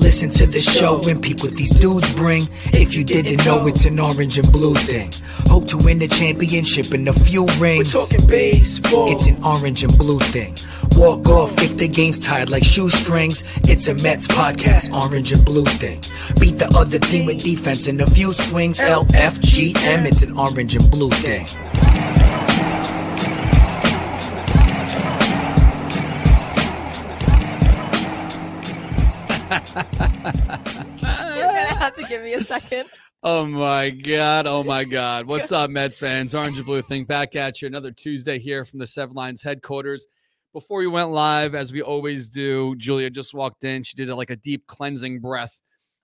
Listen to the show and peep what these dudes bring. If you didn't know, it's an orange and blue thing. Hope to win the championship and a few rings. We're talking baseball. It's an orange and blue thing. Walk off if the game's tied like shoestrings. It's a Mets podcast, orange and blue thing. Beat the other team with defense and a few swings. LFGM, it's an orange and blue thing. Gonna have to give me a second. Oh my god! Oh my god! What's up, Mets fans? Orange and Blue thing back at you. Another Tuesday here from the Seven Lines headquarters. Before we went live, as we always do, Julia just walked in. She did like a deep cleansing breath,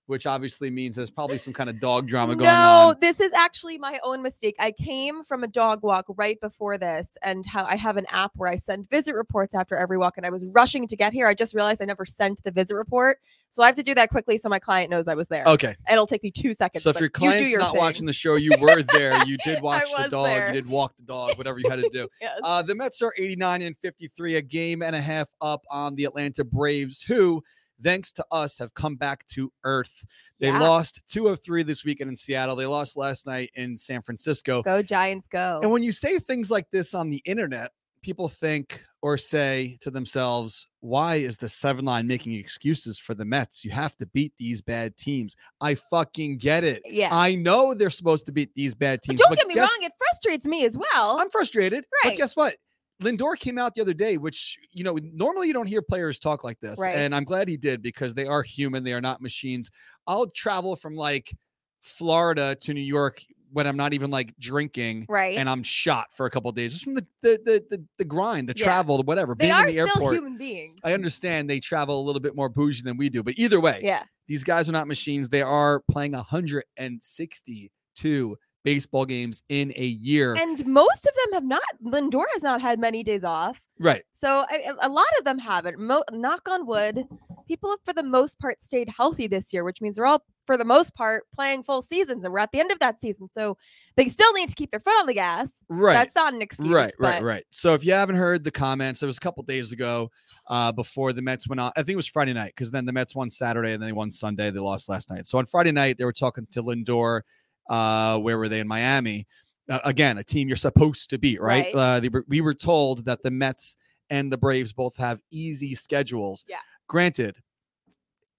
which obviously means there's probably some kind of dog drama going no, on. this is actually my own mistake. I came from a dog walk right before this, and how I have an app where I send visit reports after every walk. And I was rushing to get here. I just realized I never sent the visit report, so I have to do that quickly so my client knows I was there. Okay, It'll take me two seconds. so if your you client's your not thing. watching the show, you were there. You did watch the dog. there. You did walk the dog. Whatever you had to do. Yes. Uh, the Mets are 89 and 53, a game and a half up on the Atlanta Braves, who, thanks to us, have come back to earth. They Yeah. lost two of three this weekend in Seattle. They lost last night in San Francisco. go Giants, go! And when you say things like this on the internet, people think or say to themselves, why is the seven line making excuses for the Mets? You have to beat these bad teams. I fucking get it. yeah. I know they're supposed to beat these bad But teams. don't but get me guess- wrong; it frustrates me as well. I'm frustrated. But Right. guess what? Lindor came out the other day, which you know normally you don't hear players talk like this, Right. and I'm glad he did because they are human. They are not machines. I'll travel from like Florida to New York when I'm not even like drinking, right? and I'm shot for a couple of days just from the the the the, the grind, the Yeah. travel, whatever. they being are in the still airport. human beings. I understand they travel a little bit more bougie than we do, but either way, yeah. these guys are not machines. They are playing 162 baseball games in a year. And most of them have not. Lindor has not had many days off. right. So I, a lot of them haven't. Mo- knock on wood, people have for the most part stayed healthy this year, which means they're all for the most part playing full seasons, and we're at the end of that season. So they still need to keep their foot on the gas. Right. That's not an excuse. Right, right, but right. So if you haven't heard the comments, it was a couple days ago uh, before the Mets went on. I think it was Friday night because then the Mets won Saturday and then they won Sunday. They lost last night. So on Friday night, they were talking to Lindor. Uh, where were they in Miami? Uh, again, a team you're supposed to beat, right? Right. Uh, they we were told that the Mets and the Braves both have easy schedules. Yeah. Granted,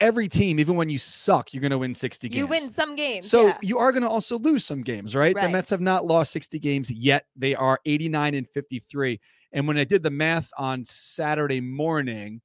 every team, even when you suck, you're going to win 60 games. You win some games. So yeah. you are going to also lose some games, right? The Mets have not lost 60 games yet. They are 89 and 53. And when I did the math on Saturday morning,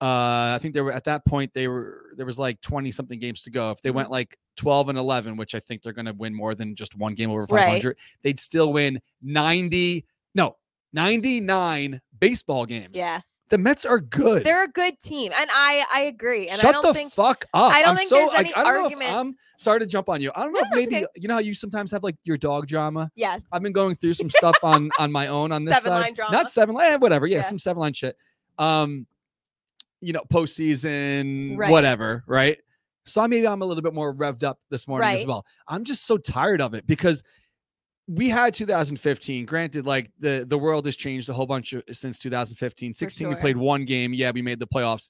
uh, I think they were at that point they were there was like 20 something games to go. If they went like 12 and 11, which I think they're going to win more than just one game over Right. 500, they'd still win 90 no, 99 baseball games. yeah, The Mets are good. they're a good team, and I I agree. And Shut I don't the think fuck up. I don't I'm think so, there's any I know argument- I'm sorry to jump on you. I don't know No, if maybe okay. you know how you sometimes have like your dog drama. yes, I've been going through some stuff on on my own on this Seven side. line drama. Not seven line, eh, whatever. Yeah, Yeah. some seven line shit. Um, you know, postseason, Right. whatever, right? So maybe I'm a little bit more revved up this morning as well. I'm just so tired of it because we had 2015. Granted, like the the world has changed a whole bunch of, since 2015. 16, we played one game. Yeah, we made the playoffs.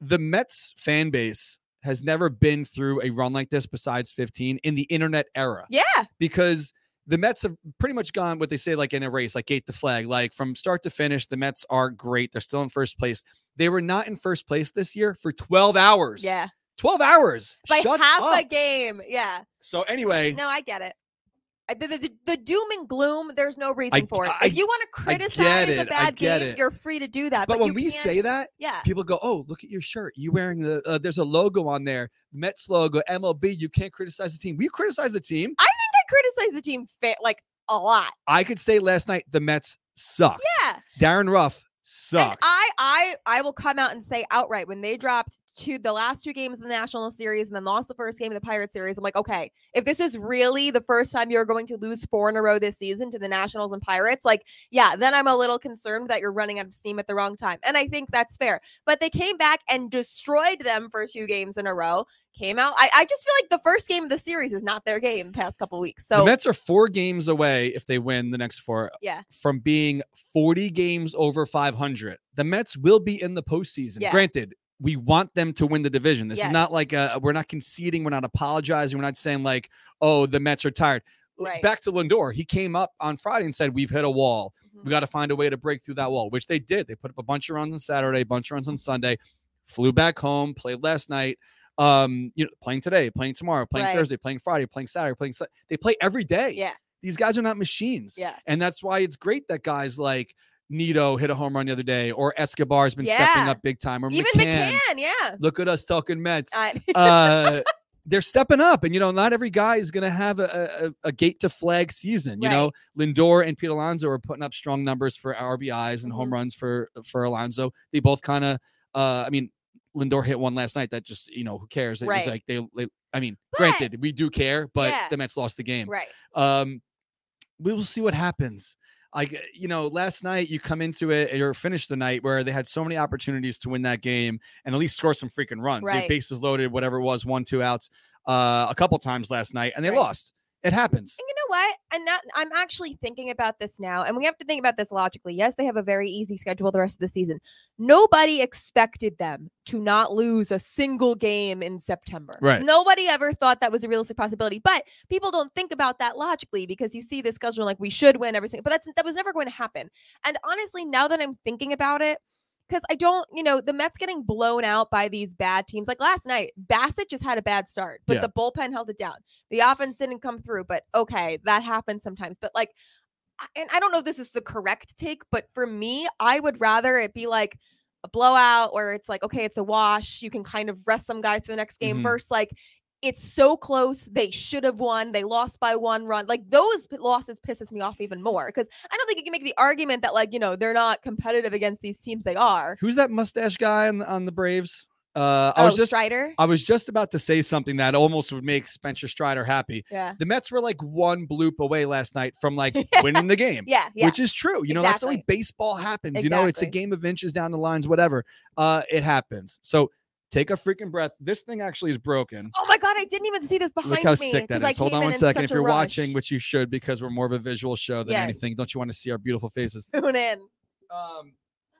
The Mets fan base has never been through a run like this besides 15 in the internet era yeah, because the Mets have pretty much gone what they say like in a race, like gate the flag. Like from start to finish, the Mets are great. They're still in first place. They were not in first place this year for 12 hours. yeah, 12 hours. by Shut half up. a game. Yeah, So anyway, no, I get it. The, the, the doom and gloom, there's no reason I- for it. I- if you want to criticize it, a bad game, it. you're free to do that. but, But, when we say that, yeah, people go, "Oh, look at your shirt. You wearing the uh, there's a logo on there, Mets logo, MLB. You can't criticize the team. We criticize the team. I think I criticize the team fa- like a lot. I could say last night the Mets sucked. Yeah, Darin Ruf and sucked. I, I, I will come out and say outright when they dropped to the last two games of the National Series and then lost the first game of the Pirate Series. I'm like, okay, if this is really the first time you're going to lose four in a row this season to the Nationals and Pirates, like, yeah, then I'm a little concerned that you're running out of steam at the wrong time. And I think that's fair. But they came back and destroyed them for two games in a row. Came out. I, I just feel like the first game of the series is not their game the past couple weeks. So the Mets are four games away if they win the next four Yeah. from being 40 games over 500. The Mets will be in the postseason. Yeah. Granted, we want them to win the division. This is not like uh we're not conceding, we're not apologizing, we're not saying like, oh, the Mets are tired. Right. Back to Lindor, he came up on Friday and said, "We've hit a wall. Mhm. We got to find a way to break through that wall," which they did. They put up a bunch of runs on Saturday, a bunch of runs on Sunday, flew back home, played last night. Um, you know, playing today, playing tomorrow, playing Right. Thursday, playing Friday, playing Saturday, playing. They play every day. Yeah. These guys are not machines. Yeah. And that's why it's great that guys like Nido hit a home run the other day, or Escobar's been stepping up big time, or Even McCann. McCann, yeah. Look at us talking Mets. I, Uh, they're stepping up, and you know, not every guy is going to have a, a, a gate to flag season. You know, Lindor and Pete Alonso are putting up strong numbers for RBIs and home Mhm. runs for for Alonso. They both kind of, uh, I mean, Lindor hit one last night that just you know who cares? It was like they, they I mean, But- granted, we do care, but Yeah. the Mets lost the game. right. Um, we will see what happens. Like uh, you know, last night you come into it or finish the night where they had so many opportunities to win that game and at least score some freaking runs. They Right. bases loaded, whatever it was, one two outs, uh, a couple times last night, and they Right. lost. It happens. And you know what? And not, I'm actually thinking about this now, and we have to think about this logically. Yes, they have a very easy schedule the rest of the season. Nobody expected them to not lose a single game in September. Right. Nobody ever thought that was a realistic possibility. But people don't think about that logically because you see the schedule like we should win every single. But that's that was never going to happen. And honestly, now that I'm thinking about it, because I don't, you know, the Mets getting blown out by these bad teams. Like last night, Bassitt just had a bad start, but Yeah. the bullpen held it down. The offense didn't come through, but okay, that happens sometimes. But like, and I don't know if this is the correct take, but for me, I would rather it be like a blowout where it's like, okay, it's a wash. You can kind of rest some guys for the next game Mhm. versus like, it's so close. They should have won. They lost by one run. Like those losses pisses me off even more because I don't think you can make the argument that like you know they're not competitive against these teams. They are. Who's that mustache guy on the, on the Braves? Uh, I oh, was just Strider. I was just about to say something that almost would make Spencer Strider happy. Yeah. The Mets were like one bloop away last night from like winning the game. Yeah. Yeah. which is true. You know, that's the way baseball happens. You know, it's a game of inches down the lines, whatever. Uh, it happens. So take a freaking breath. This thing actually is broken. oh my god, I didn't even see this behind Look how me. sick that 'cause I is. Hold came on in one in second. such If a you're watching, which you should, because we're more of a visual show than Yes. anything, don't you want to see our beautiful faces? tune in. Um,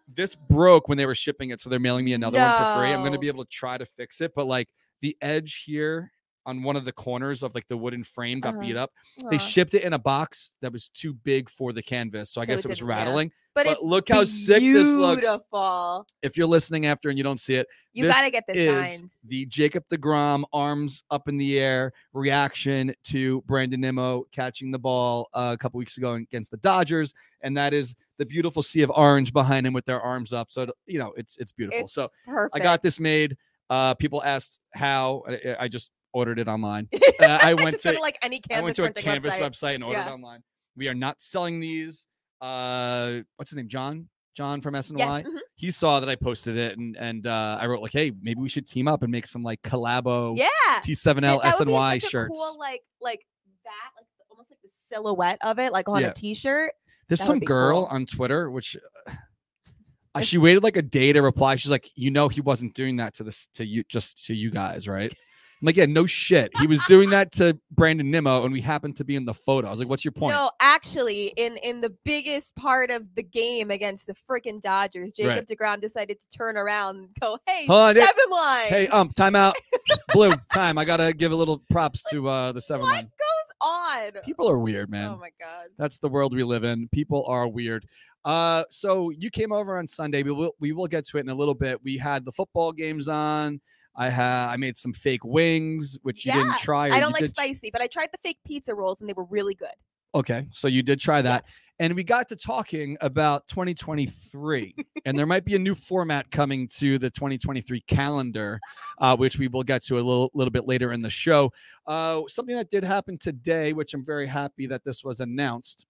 this broke when they were shipping it, so they're mailing me another one for free. I'm going to No. be able to try to fix it, but like the edge here on one of the corners of like the wooden frame got Uh-huh. beat up. They shipped it in a box that was too big for the canvas, so I So guess it it was didn't- yeah. rattling. but, but it's look how sick this looks. Beautiful. If you're listening after and you don't see it, You this gotta get this is signed. the Jacob DeGrom arms up in the air reaction to Brandon Nimmo catching the ball uh, a couple weeks ago against the Dodgers, and that is the beautiful sea of orange behind him with their arms up. So you know it's it's beautiful. It's so perfect. I got this made. Uh, people asked how. I, I just ordered it online. Uh, I went to like any I canvas went to a Canvas website. website, and ordered Yeah. it online. We are not selling these. Uh, what's his name? John. John from SNY Yes. mhm. he saw that I posted it and and uh, I wrote like, hey, maybe we should team up and make some like collabo Yeah. T7L That- that would be SNY shirts. Cool, like like that, like almost like the silhouette of it, like on Yeah. a t-shirt. There's that some girl cool. on Twitter which uh, she waited like a day to reply. She's like, you know, he wasn't doing that to this to you just to you guys, right? I'm like, yeah, no shit. He was doing that to Brandon Nimmo, and we happened to be in the photo. I was like, what's your point? No, actually, in in the biggest part of the game against the freaking Dodgers, Jacob Right. Degrom decided to turn around and go, "Hey, Hold seven line, Hey, um, timeout. Blue, time. I gotta give a little props to uh the seven what line. goes on?" People are weird, man. Oh my god. That's the world we live in. People are weird. Uh, so you came over on Sunday. We will we will get to it in a little bit. We had the football games on. I had I made some fake wings, which you didn't try. I don't like did- spicy, but I tried the fake pizza rolls and they were really good. Okay, so you did try that, Yes. and we got to talking about 2023, and there might be a new format coming to the 2023 calendar, uh, which we will get to a little little bit later in the show. Uh, something that did happen today, which I'm very happy that this was announced.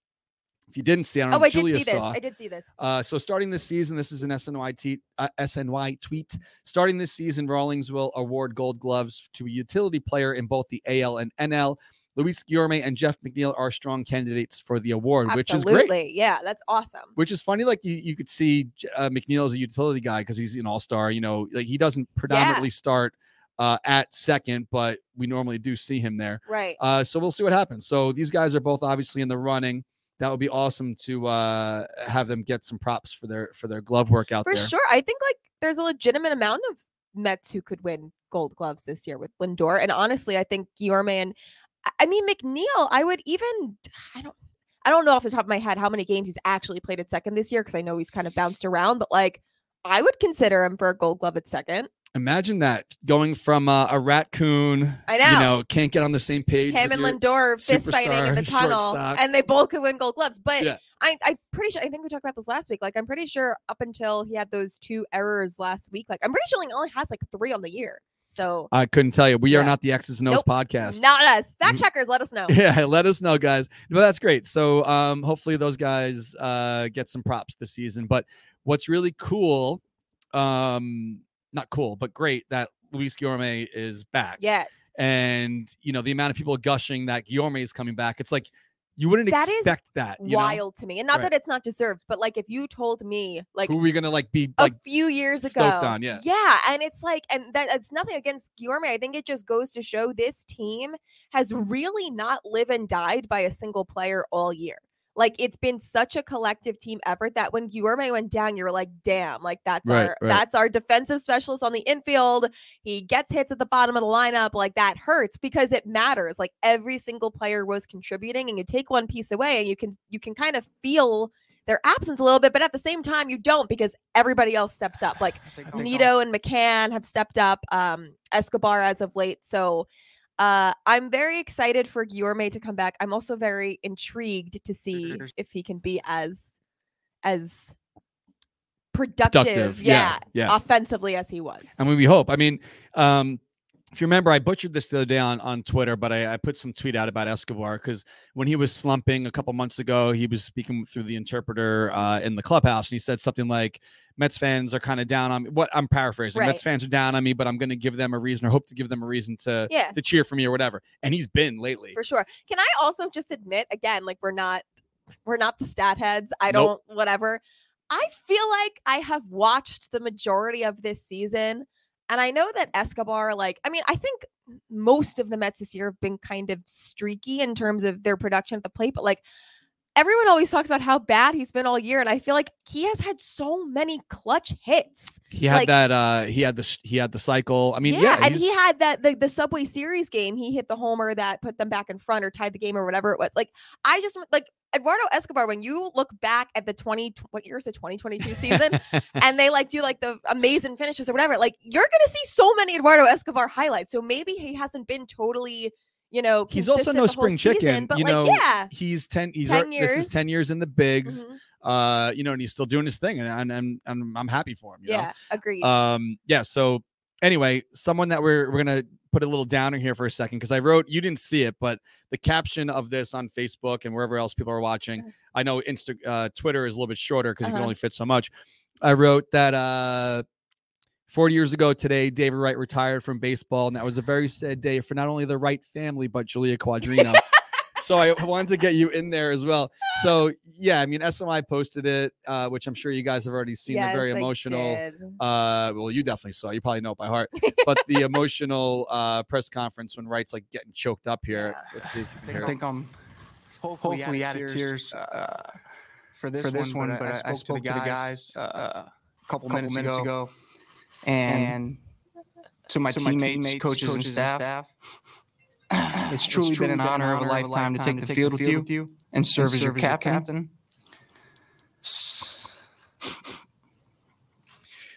If you didn't see, I don't know Oh, I Julia did see this. I did see this. Uh, so starting this season, this is an SNY, t- uh, SNY tweet. Starting this season, Rawlings will award Gold Gloves to a utility player in both the AL and NL. Luis Guillorme and Jeff McNeil are strong candidates for the award, which is Absolutely. great. Yeah, that's awesome. Which is funny. Like you, you could see uh, McNeil as a utility guy because he's an all star. You know, like he doesn't predominantly start uh, at second, but we normally do see him there. Right. Uh, so we'll see what happens. So these guys are both obviously in the running. That would be awesome to uh, have them get some props for their for their glove work out For there. sure. I think like there's a legitimate amount of Mets who could win Gold Gloves this year with Lindor. And honestly, I think Guillorme and I- I mean McNeil. I would even I don't I don't know off the top of my head how many games he's actually played at second this year because I know he's kind of bounced around, but like I would consider him for a Gold Glove at second. Imagine that going from uh, a raccoon, I you know. know, can't get on the same page. Him and Lindor fist fighting in the tunnel, shortstop. and they both could win Gold Gloves. But Yeah. I, I'm pretty sure. I think we talked about this last week. Like, I'm pretty sure up until he had those two errors last week, like I'm pretty sure he only has like three on the year. So I couldn't tell you. We are not the X's and O's Nope. podcast. not us. Fact Mhm. checkers, let us know. Yeah, let us know, guys. But that's great. So um, hopefully those guys uh, get some props this season. But what's really cool, um, not cool, but great that Luis Guillorme is back. Yes, And you know the amount of people gushing that Guillorme is coming back. It's like you wouldn't That expect that. You know? wild to me, and not Right. that it's not deserved, but like if you told me like Who are we gonna like be a few years ago. on, yeah. Yeah. And it's like, and that it's nothing against Guillorme. I think it just goes to show this team has really not live and died by a single player all year. Like it's been such a collective team effort that when Guillorme went down, you were like, damn, like that's Right, our right. that's our defensive specialist on the infield. He gets hits at the bottom of the lineup. Like that hurts because it matters. Like every single player was contributing, and you take one piece away and you can you can kind of feel their absence a little bit, but at the same time, you don't because everybody else steps up. Like Nido and McCann have stepped up. Um, Escobar as of late. So uh, I'm very excited for Guillorme to come back. I'm also very intrigued to see if he can be as as productive, Productive, yeah, yeah, yeah. offensively as he was. I mean, we hope. I mean, um, if you remember, I butchered this the other day on, on Twitter, but I, I put some tweet out about Escobar because when he was slumping a couple months ago, he was speaking through the interpreter uh, in the clubhouse, and he said something like, "Mets fans are kind of down on me." What I'm paraphrasing, Mets fans are down on me, but I'm going to give them a reason, or hope to give them a reason to Yeah. to cheer for me or whatever. And he's been lately. for sure. Can I also just admit again, like we're not we're not the stat heads. I don't Nope. whatever. I feel like I have watched the majority of this season. And I know that Escobar, like, I mean, I think most of the Mets this year have been kind of streaky in terms of their production at the plate, but like everyone always talks about how bad he's been all year. And I feel like he has had so many clutch hits. He had like- that. uh He had the he had the cycle. I mean, yeah, yeah, and he had that the, the Subway Series game. He hit the homer that put them back in front or tied the game or whatever it was. Like I just like Eduardo Escobar. When you look back at the twenty what year is twenty two season, and they like do like the amazing finishes or whatever, like you're gonna see so many Eduardo Escobar highlights. So maybe he hasn't been totally, you know, He's also no spring chicken, season, but you like know, yeah. he's ten. He's 10 al- this is years. ten years in the bigs. mhm, uh you know and he's still doing his thing and and, and, and i'm happy for him you Yeah, agreed. um yeah so anyway someone that we're we're gonna put a little downer here for a second because i wrote you didn't see it but the caption of this on facebook and wherever else people are watching Uh. i know insta uh twitter is a little bit shorter because you can Uh-huh. only fit so much i wrote that uh 40 years ago today, David Wright retired from baseball, and that was a very sad day for not only the Wright family, but Julia Quadrino. so I wanted to get you in there as well. So yeah, I mean, SNY posted it, uh, which I'm sure you guys have already seen. Yes, the very emotional. Uh, well, you definitely saw. You probably know it by heart. But the emotional uh, press conference when Wright's like getting choked up here. Yeah. Let's see if you can I hear. it. think I'm hopefully, added tears uh, for this, for this one, one, but I, I spoke, to the guys, uh, a couple, minutes, ago, and to my, to my teammates, teammates, coaches, and staff. It's truly, been an honor of a lifetime to take the field with you and serve as your captain.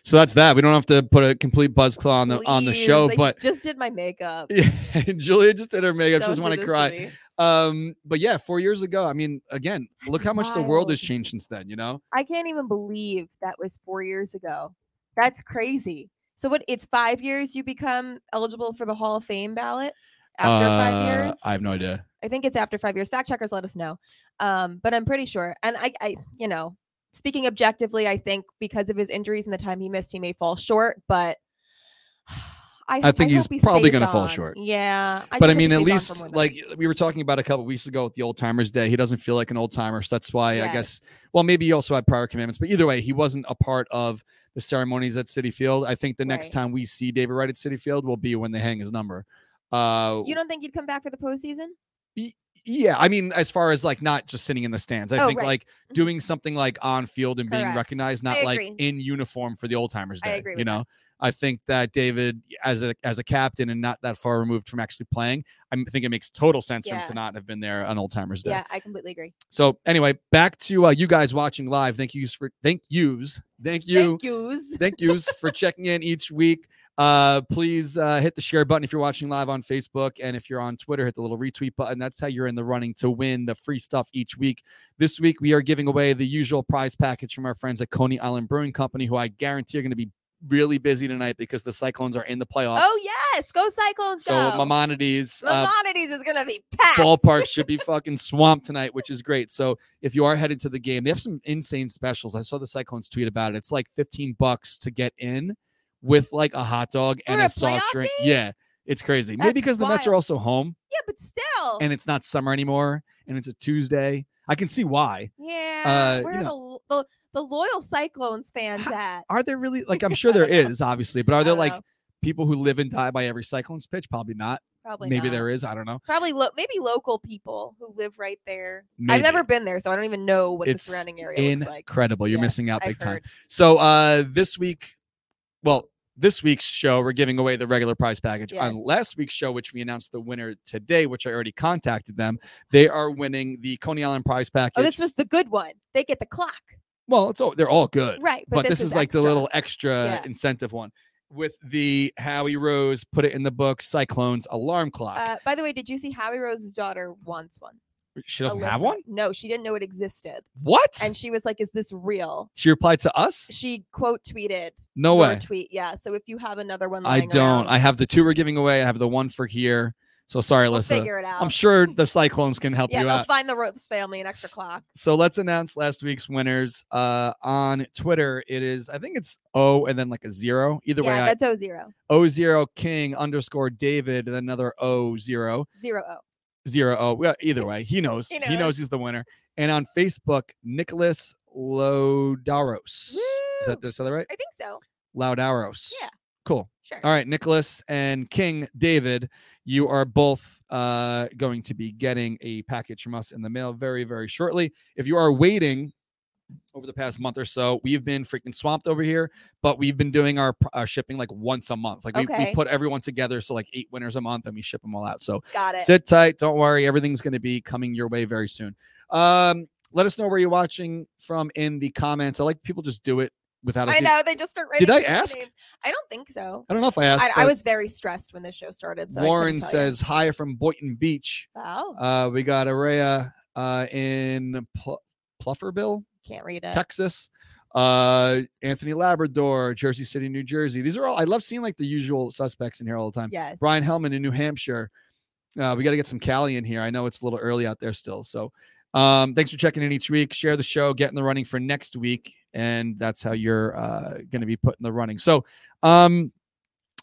So that's that. We don't have to put a complete buzz claw on the on the show, I but just did my makeup. yeah, Julia just did her makeup. She Don't doesn't want to cry. Um, but yeah, four years ago. I mean, again, look how much the world has changed since then. You know, I can't even believe that was four years ago. That's crazy. So what? It's five years. You become eligible for the Hall of Fame ballot after five Uh, years. I have no idea. I think it's after five years. Fact checkers, let us know. Um, but I'm pretty sure. And I, I, you know, speaking objectively, I think because of his injuries and the time he missed, he may fall short. But I, I think he's probably gonna fall short. Yeah, but I hope he mean, at stays on for least like we were talking about a couple weeks ago with the old timers day, he doesn't feel like an old timer. So that's why I guess. Well, maybe he also had prior commitments, but either way, he wasn't a part of the ceremonies at Citi Field. I think the next Right. time we see David Wright at Citi Field will be when they hang his number. Uh, You don't think he'd come back for the postseason? Yeah, I mean, as far as like not just sitting in the stands, I Oh, think right. like Mhm. doing something like on field and being recognized, not like in uniform for the old timers I day. agree you with that. know, I think that David, as a as a captain and not that far removed from actually playing, I think it makes total sense for him to not have been there on old timers day. Yeah, I completely agree. So anyway, back to uh, you guys watching live. Thank yous for thank yous, thank you, Thank yous. thank yous for checking in each week. Uh, please uh, hit the share button if you're watching live on Facebook, and if you're on Twitter, hit the little retweet button. That's how you're in the running to win the free stuff each week. This week we are giving away the usual prize package from our friends at Coney Island Brewing Company, who I guarantee are going to be really busy tonight because the Cyclones are in the playoffs. Oh yes, go Cyclones! So go. Maimonides, uh, is gonna be packed. ballpark should be fucking swamped tonight, which is great. So if you are headed to the game, they have some insane specials. I saw the Cyclones tweet about it. It's like 15 bucks to get in with like a hot dog and a, a soft drink. game? Yeah, it's crazy. That's Maybe because the Mets are also home Yeah, but still. and it's not summer anymore and it's a Tuesday. I can see why. yeah. uh, where you are the, the the loyal Cyclones fans at? Are there really like I'm sure there know. is obviously, but are there like know. people who live and die by every Cyclones pitch? Probably not. Probably Maybe not. there is. I don't know. Probably lo- maybe local people who live right there. Maybe. I've never been there, so I don't even know what It's the surrounding area looks like. Incredible. You're Yeah, missing out big time. So uh this week, well, this week's show, we're giving away the regular prize package. On last week's show, which we announced the winner today, which I already contacted them, they are winning the Coney Island prize package. Oh, this was the good one. They get the clock. well, it's all they're all good. Right, But, but, this, is, like the little extra Yeah. incentive one with the Howie Rose put it in the book Cyclones alarm clock. Uh, by the way, did you see Howie Rose's daughter wants one? She doesn't have Alyssa. one? No, she didn't know it existed, What? and she was like, "Is this real?" she replied to us? She quote tweeted. No your way. Tweet, yeah. So if you have another one, I lying don't. around, I have the two we're giving away. I have the one for here. So sorry, we'll Alyssa. figure it out. I'm sure the Cyclones can help Yeah, you they'll out. find the Rose family an extra S- clock. So let's announce last week's winners. Uh, on Twitter, it is I think it's O and then like a zero. Either way, Yeah, I, that's O zero O zero King underscore David and another O zero zero O. zero O. Well, either way, he knows. He he knows knows. he's the winner. And on Facebook, Nicholas Laudaros. Is that Woo! did I that right? I think so. Laudaros. Yeah. Cool. Sure. All right, Nicholas and King David, you are both uh, going to be getting a package from us in the mail very, very shortly. If you are waiting over the past month or so, we've been freaking swamped over here, but we've been doing our, our shipping like once a month. Like we, we put everyone together, so like eight winners a month, and we ship them all out. So Got it. sit tight, don't worry, everything's going to be coming your way very soon. Um, let us know where you're watching from in the comments. I like people just do it without. I know they just start writing. Did I ask? Names. I don't think so. I don't know if I asked. I, I was very stressed when the show started. So Warren tell you. says hi from Boynton Beach. "Oh, Uh, we got Araya uh, in Pl- Plufferville, can't read it." Texas. Uh, Anthony Labrador, Jersey City, New Jersey. These are all. I love seeing like the usual suspects in here all the time. Yes. Brian Hellman in New Hampshire. Uh, we got to get some Cali in here. I know it's a little early out there still. So, um, thanks for checking in each week. Share the show, get in the running for next week, and that's how you're uh, going to be put in the running. So, um,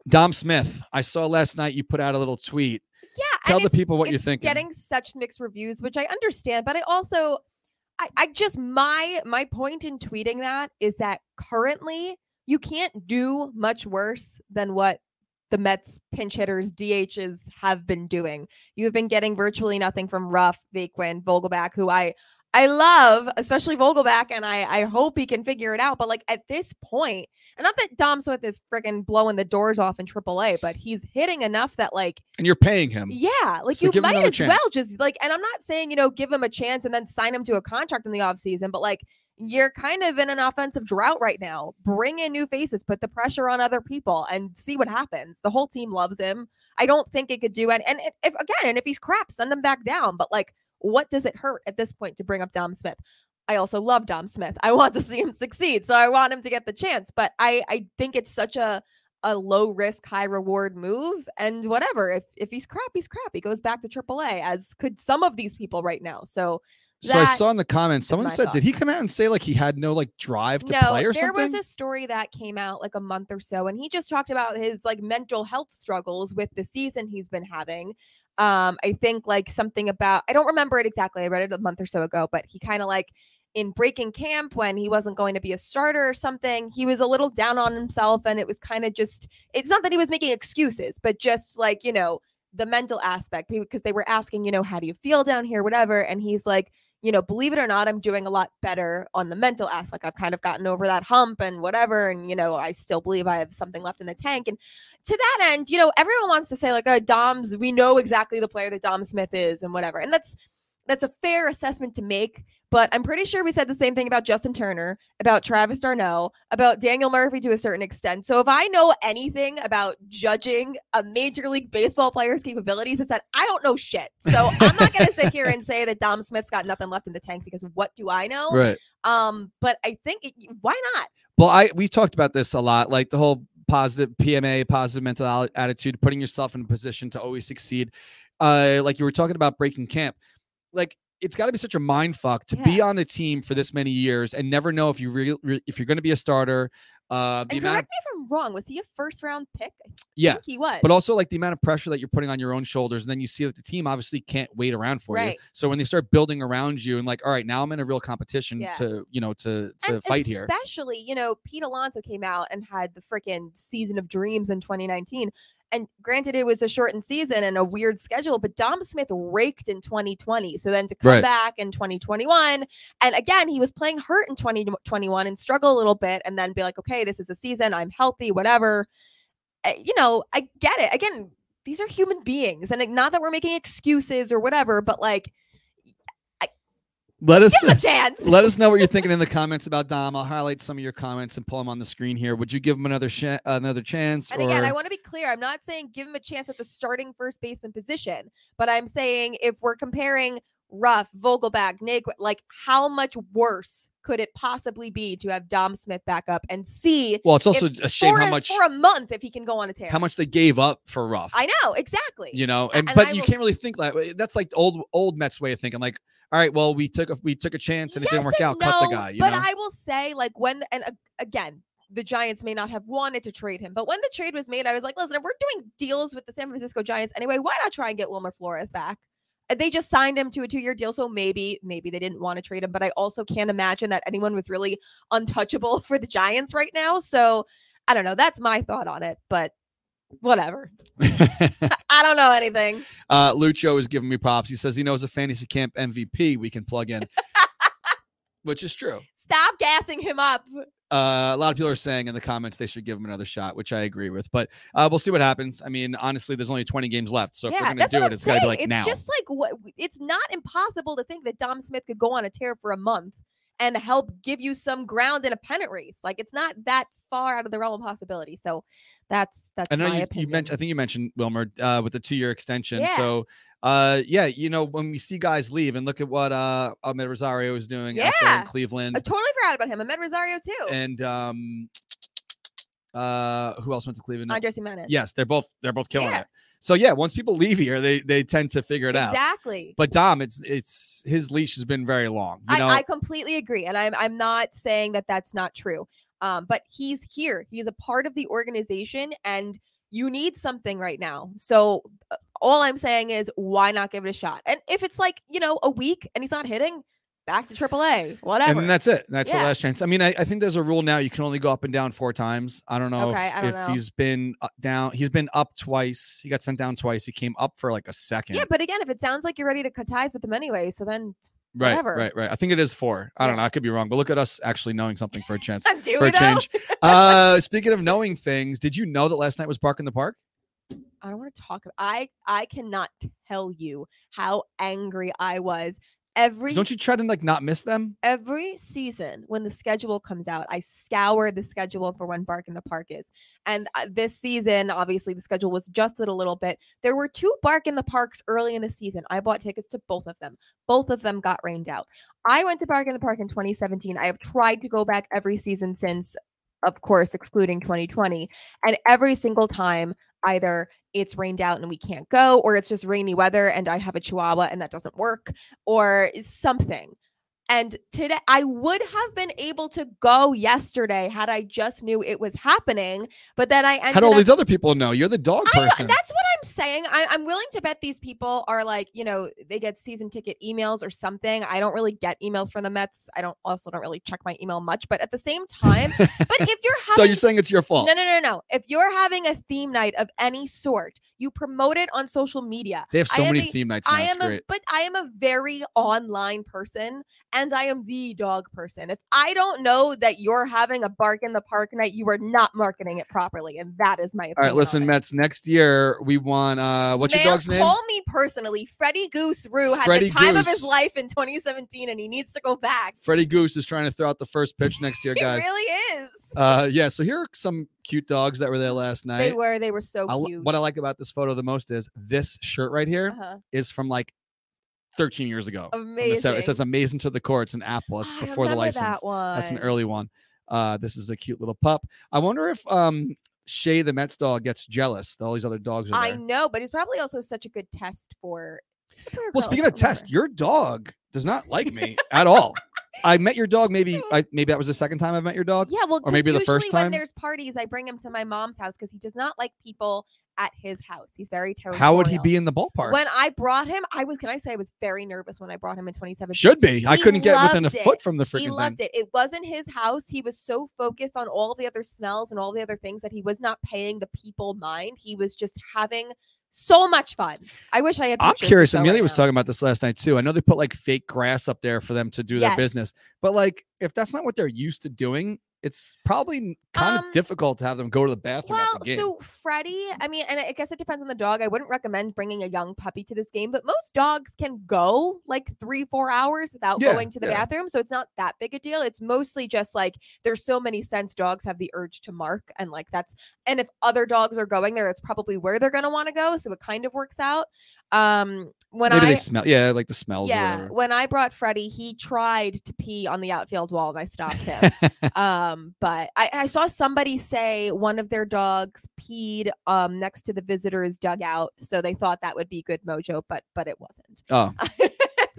Dom Smith, I saw last night you put out a little tweet. Yeah. Tell the people what you're thinking. Getting such mixed reviews, which I understand, but I also, I, I just my my point in tweeting that is that currently you can't do much worse than what the Mets pinch hitters DHs have been doing. You have been getting virtually nothing from Ruf, Naquin, Vogelbach, who I I love, especially Vogelbach, and I I hope he can figure it out. But like at this point, and not that Dom Smith is friggin' blowing the doors off in AAA, but he's hitting enough that like and you're paying him. yeah, like So you might as well chance. just like, and I'm not saying, you know, give him a chance and then sign him to a contract in the offseason, but like you're kind of in an offensive drought right now. Bring in new faces, put the pressure on other people and see what happens. The whole team loves him. I don't think it could do it. And if if- again, and if he's crap, send him back down. But like, what does it hurt at this point to bring up Dom Smith? I also love Dom Smith. I want to see him succeed. So I want him to get the chance. But I I think it's such a a low risk, high reward move. And whatever. If if he's crap, he's crap. He goes back to AAA, as could some of these people right now. So So I saw in the comments, someone said, thought. "Did he come out and say like he had no like drive to no, play or there something?" There was a story that came out like a month or so, and he just talked about his like mental health struggles with the season he's been having. Um, I think like something about I don't remember it exactly. I read it a month or so ago, but he kind of like in breaking camp when he wasn't going to be a starter or something, he was a little down on himself, and it was kind of just it's not that he was making excuses, but just like you know the mental aspect because they were asking, you know, how do you feel down here, whatever. And he's like, you know, believe it or not, I'm doing a lot better on the mental aspect. I've kind of gotten over that hump and whatever. And, you know, I still believe I have something left in the tank. And to that end, you know, everyone wants to say, like, oh, Dom's, we know exactly the player that Dom Smith is and whatever. And that's, that's a fair assessment to make. But I'm pretty sure we said the same thing about Justin Turner, about Travis d'Arnaud, about Daniel Murphy to a certain extent. So if I know anything about judging a Major League Baseball player's capabilities, it's that I don't know shit. So I'm not going to sit here and say that Dom Smith's got nothing left in the tank because what do I know? Right. Um, but I think it, why not? Well, I we've talked about this a lot, like the whole positive PMA, positive mental attitude, putting yourself in a position to always succeed. Uh, like you were talking about breaking camp, like it's got to be such a mind fuck to Yeah. be on a team for this many years and never know if you re- re- if you're going to be a starter. Uh, the And amount, correct me if I'm wrong. Was he a first round pick? I yeah, think he was. but also like the amount of pressure that you're putting on your own shoulders, and then you see that the team obviously can't wait around for you. So when they start building around you and like, all right, now I'm in a real competition Yeah. to you know to to and fight here. Especially, you know, Pete Alonso came out and had the freaking season of dreams in 2019. And granted, it was a shortened season and a weird schedule, but Dom Smith raked in 2020. So then to come Right. back in 2021, and again, he was playing hurt in 2021 and struggle a little bit, and then be like, okay, this is a season, I'm healthy, whatever. Uh, You know, I get it. Again, these are human beings, and not that we're making excuses or whatever, but like, Let us give him a chance. let us know what you're thinking in the comments about Dom. I'll highlight some of your comments and pull them on the screen here. Would you give him another sh- another chance? And again, I want to be clear. I'm not saying give him a chance at the starting first baseman position, but I'm saying if we're comparing Ruf, Vogelbach, Naquin, like how much worse could it possibly be to have Dom Smith back up and see well, it's also if- a shame how much for a month if he can go on a tear? how much they gave up for Ruf. I know exactly. you know, and, and but I you will can't really think that way. That's like the old old Mets way of thinking. Like, all right, well, we took a we took a chance and it didn't work out. Cut the guy. You but know, I will say, like when and uh, again, the Giants may not have wanted to trade him, but when the trade was made, I was like, listen, if we're doing deals with the San Francisco Giants anyway, why not try and get Wilmer Flores back? They just signed him to a two-year deal, so maybe maybe they didn't want to trade him. But I also can't imagine that anyone was really untouchable for the Giants right now. So I don't know. That's my thought on it, but whatever. I don't know anything. uh, Lucho is giving me props. He says he knows a fantasy camp MVP we can plug in, which is true. Stop gassing him up. Uh, a lot of people are saying in the comments they should give him another shot, which I agree with. But uh, we'll see what happens. I mean, honestly, there's only 20 games left, so if we're gonna do it, it's got to be saying. like it's now. just like what it's not impossible to think that Dom Smith could go on a tear for a month and help give you some ground in a pennant race. Like it's not that far out of the realm of possibility. So that's that's I know you, you mentioned. I think you mentioned Wilmer uh, with the two-year extension. Yeah. So, uh, yeah, you know, when we see guys leave, and look at what uh, Amed Rosario is doing out there in Cleveland, I totally forgot about him. Amed Rosario too. and um, uh, who else went to Cleveland? Andres Gimenez. Yes, they're both they're both killing Yeah. it. So yeah, once people leave here, they they tend to figure it out. exactly. But Dom, it's it's his leash has been very long. You know, I, I completely agree, and I'm I'm not saying that that's not true. Um, but he's here. He's a part of the organization, and you need something right now. So uh, all I'm saying is, why not give it a shot? And if it's like you know a week and he's not hitting, back to AAA, whatever. and that's it. That's the last chance. I mean, I, I think there's a rule now. You can only go up and down four times. I don't know Okay, if, don't if know. he's been uh, down. He's been up twice. He got sent down twice. He came up for like a second. yeah, but again, if it sounds like you're ready to cut ties with them anyway, so then right, whatever. right, right. I think it is four. I don't Yeah. know. I could be wrong, but look at us actually knowing something for a chance. do for a change. uh, speaking of knowing things, did you know that last night was Bark in the Park? I don't want to talk. About, I I cannot tell you how angry I was every Don't you try to like not miss them? every season when the schedule comes out, I scour the schedule for when Bark in the Park is. And uh, this season, obviously, the schedule was adjusted a little bit. There were two Bark in the Parks early in the season. I bought tickets to both of them. Both of them got rained out. I went to Bark in the Park in 2017. I have tried to go back every season since, of course, excluding 2020. And every single time, either it's rained out and we can't go, or it's just rainy weather and I have a chihuahua and that doesn't work, or something And today I would have been able to go yesterday had I just knew it was happening. But then I ended How do all up these other people know? You're the dog I- person. that's what I'm saying. I, I'm willing to bet these people are like, you know, they get season ticket emails or something. I don't really get emails from the Mets. I don't also don't really check my email much. But at the same time, but if you're having so you're saying it's your fault? no, no, no, no. If you're having a theme night of any sort, you promote it on social media. They have so many a- theme nights now. I am a, but I am a very online person, and I am the dog person. If I don't know that you're having a bark in the park night, you are not marketing it properly, and that is my opinion. All right, listen. Mets. Next year we want. uh What's your Man, dog's name? Call me personally. Freddie Goose Rue had Freddie the time of his life in 2017, and he needs to go back. Freddie Goose is trying to throw out the first pitch next year, He guys. really is. Uh, yeah. So here are some cute dogs that were there last night. they were. They were so I cute. what I like about this photo the most is this shirt right here is uh-huh. from like 13 years ago. Amazing. It says "Amazing to the Core." It's an Apple. It's before the license. That one. That's an early one. Uh, this is a cute little pup. I wonder if um Shay the Mets dog gets jealous. that All these other dogs are I there. know, but he's probably also such a good test for Well, speaking of test, your dog does not like me at all. I met your dog. Maybe I, maybe that was the second time I met your dog. Yeah, well, or maybe the first time? when there's parties, I bring him to my mom's house because he does not like people at his house. He's very territorial. How would he be in the ballpark? When I brought him, I was. Can I say I was very nervous when I brought him in 2017. Should be. I couldn't get within a loved foot from the freaking. he loved thing. it. It wasn't his house. He was so focused on all the other smells and all the other things that he was not paying the people mind. He was just having so much fun. I wish I had. I'm curious. Amelia right was now. talking about this last night too. I know they put like fake grass up there for them to do their business, but like if that's not what they're used to doing, it's probably kind Um, of difficult to have them go to the bathroom Well, at the game. so Freddie, I mean, and I guess it depends on the dog. I wouldn't recommend bringing a young puppy to this game, but most dogs can go like three, four hours without Yeah, going to the yeah. bathroom. So it's not that big a deal. It's mostly just like there's so many sense dogs have the urge to mark. And like that's, and if other dogs are going there, it's probably where they're going to want to go. So it kind of works out. Um, when Maybe I, smell. Yeah, like the smells. yeah, when I brought Freddie, he tried to pee on the outfield wall and I stopped him um but I, I saw somebody say one of their dogs peed um next to the visitors dugout so they thought that would be good mojo but but it wasn't oh,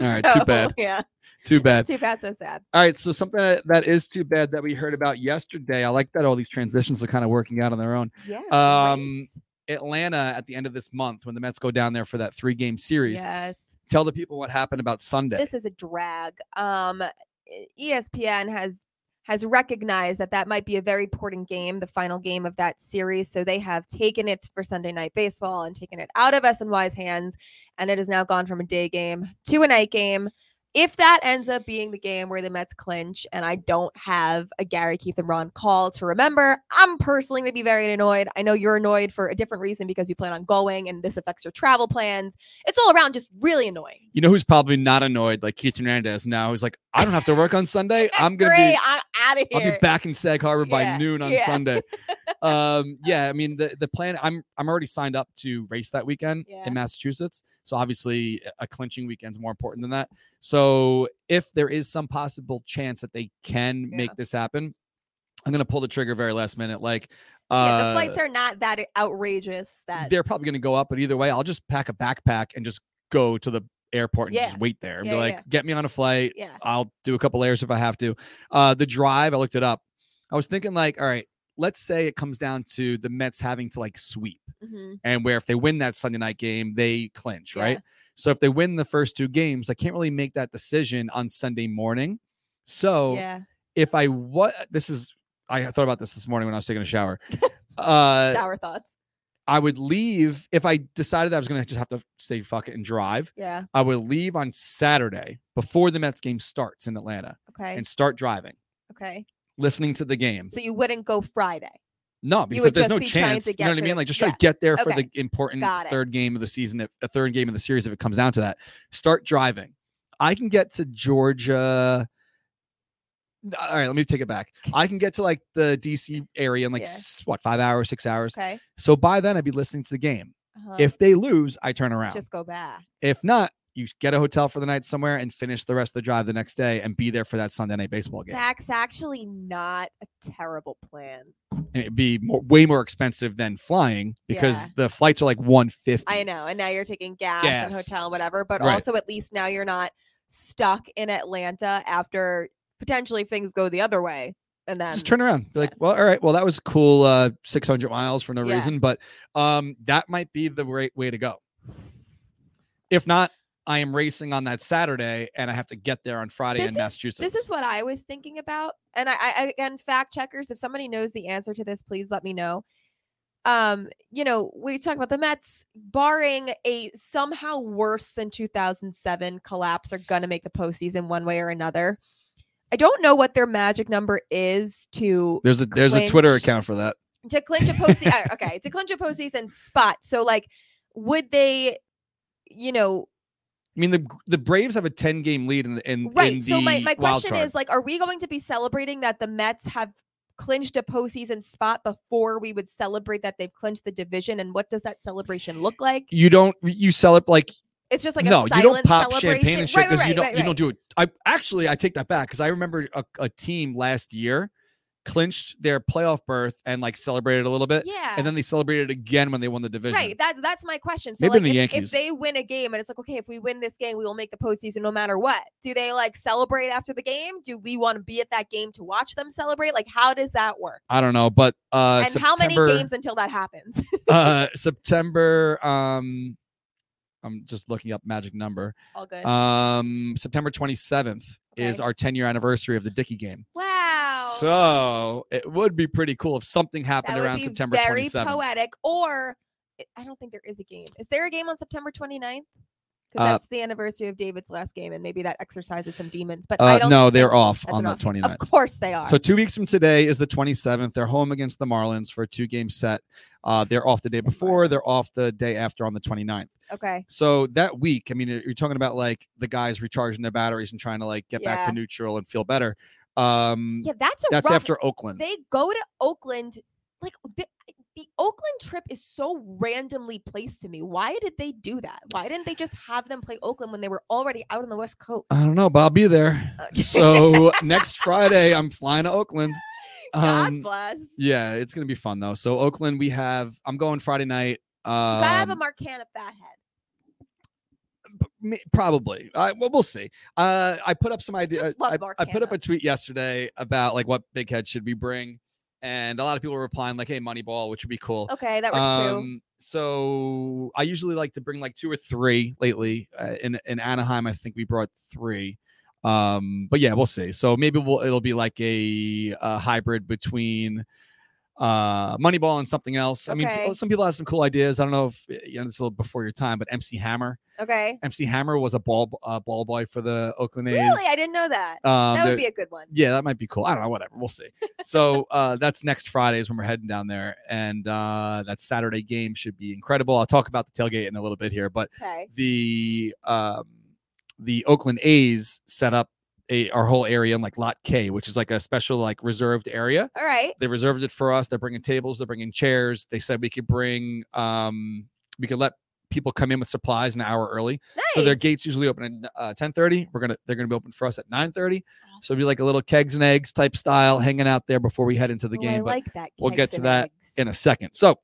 All right, too bad. yeah too bad. too bad so sad All right, so something that, that is too bad that we heard about yesterday. I like that all these transitions are kind of working out on their own. yeah Um, great. Atlanta at the end of this month when the Mets go down there for that three game series. yes. Tell the people what happened about Sunday. this is a drag. Um espn has has recognized that that might be a very important game the final game of that series. So they have taken it for sunday night baseball and taken it out of SNY's hands. And it has now gone from a day game to a night game if that ends up being the game where the Mets clinch and I don't have a Gary Keith and Ron call to remember, I'm personally going to be very annoyed. I know you're annoyed for a different reason because you plan on going and this affects your travel plans. It's all around just really annoying. you know who's probably not annoyed like Keith Hernandez now? Who's like, I don't have to work on Sunday. I'm gonna be I'm out of here. I'll be back in Sag Harbor by noon on yeah. Sunday. um, yeah, I mean the the plan. I'm I'm already signed up to race that weekend Yeah. in Massachusetts. So obviously a clinching weekend's more important than that. So if there is some possible chance that they can make this happen, I'm gonna pull the trigger very last minute. Like yeah, uh, the flights are not that outrageous. That they're probably gonna go up, but either way, I'll just pack a backpack and just go to the airport and Yeah. just wait there and Yeah, be like, yeah. get me on a flight. yeah, I'll do a couple layers if I have to. Uh, the drive, I looked it up. I was thinking like, all right, let's say it comes down to the Mets having to like sweep, mhm, and where if they win that Sunday night game, they clinch, Yeah. right? So if they win the first two games, I can't really make that decision on Sunday morning. So yeah. if I what this is, I thought about this this morning when I was taking a shower. uh, Shower thoughts. I would leave if I decided I was going to just have to say fuck it and drive. Yeah. I would leave on Saturday before the Mets game starts in Atlanta Okay. and start driving, okay. Listening to the game. So you wouldn't go Friday. No, because if there's no be chance, you know what I mean? Like just try yeah. to get there for Okay. the important third game of the season, if- a third game of the series if it comes down to that. Start driving. I can get to Georgia. All right, let me take it back. I can get to like the DC area in like Yeah. what five hours, six hours. Okay. So by then I'd be listening to the game. Uh-huh. If they lose, I turn around. just go back. If not, you get a hotel for the night somewhere and finish the rest of the drive the next day and be there for that Sunday night baseball game. That's actually not a terrible plan. and it'd be more, way more expensive than flying because Yeah. the flights are like 150 I know. And now you're taking gas, and hotel, whatever. But Right. also, at least now you're not stuck in Atlanta after potentially things go the other way. And then just turn around. Be like, well, all right. Well, that was cool. Uh, 600 miles for no Yeah. reason, but um, that might be the right way to go. If not, I am racing on that Saturday and I have to get there on Friday This in is- Massachusetts. This is what I was thinking about. And I, I again, fact checkers, if somebody knows the answer to this, please let me know. Um, you know, we talk about the Mets, barring a somehow worse than 2007 collapse, are gonna make the postseason one way or another. I don't know what their magic number is to there's a there's a Twitter account for that. to clinch a postseason. okay, to clinch a postseason spot. So, like, would they, you know, I mean, the the Braves have a 10 game lead in the in, in Right. the So my, my question is like, are we going to be celebrating that the Mets have clinched a postseason spot before we would celebrate that they've clinched the division? And what does that celebration look like? you don't you celebrate like It's just like no, a you don't pop celebration. champagne and shit Right, because right, you don't right, you don't do it. I actually I take that back because I remember a, a team last year clinched their playoff berth and like celebrated a little bit, Yeah. and then they celebrated again when they won the division. Right. That, that's my question. So, Maybe like, the if, Yankees. if they win a game and it's like, okay, if we win this game, we will make the postseason no matter what. Do they like celebrate after the game? Do we want to be at that game to watch them celebrate? Like, how does that work? I don't know, but uh, and how many games until that happens? uh, September. Um, I'm just looking up magic number. All good. Um, September 27th is our 10 year anniversary of the Dickey game. wow. So it would be pretty cool if something that happened would around be September very 27th. poetic. Or I- don't think there is a game. Is there a game on September 29th? Because Uh, that's the anniversary of David's last game, and maybe that exercises some demons. But Uh, I don't. no, they're off on the enough. 29th. Of course they are. So two weeks from today is the 27th. They're home against the Marlins for a two game set. Uh, they're off the day before. They're off the day after on the 29th. okay. So that week, I mean, you're talking about like the guys recharging their batteries and trying to like get back to neutral and feel better. Um, Yeah, that's a that's rough- after Oakland. They go to Oakland. Like the, the Oakland trip is so randomly placed to me. Why did they do that? Why didn't they just have them play Oakland when they were already out on the West Coast? I don't know, but I'll be there. Okay. So next Friday, I'm flying to Oakland. God Um, bless. Yeah, it's gonna be fun though. So Oakland, we have. I'm going Friday night. Um, gotta have a Marcana fathead. Probably. I, well, we'll see. Uh, I put up some ideas. I, I put up a tweet yesterday about like what big head should we bring, and a lot of people were replying like, "Hey, Moneyball," which would be cool. Okay, that works too. Um, so I usually like to bring like two or three lately. Uh, in in Anaheim, I think we brought three. Um, but yeah, we'll see. So maybe we'll it'll be like a, a hybrid between uh Moneyball and something else. I mean, some people have some cool ideas. I don't know if you know this is a little before your time, but MC Hammer. Okay. MC Hammer was a ball uh, ball boy for the Oakland A's. Really, I didn't know that. Um, that would be a good one. yeah, that might be cool. I don't know, whatever. We'll see. So uh, that's next Friday is when we're heading down there, and uh, that Saturday game should be incredible. I'll talk about the tailgate in a little bit here, but Okay. the um, the Oakland A's set up a our whole area in like Lot K, which is like a special like reserved area. All right. They reserved it for us. They're bringing tables. They're bringing chairs. They said we could bring um, we could let people come in with supplies an hour early. Nice. So their gates usually open at uh, ten thirty. We're gonna they're gonna be open for us at nine thirty. So it'll be like a little kegs and eggs type style, hanging out there before we head into the Oh, game. I but like that. we'll get to that eggs. in a second. So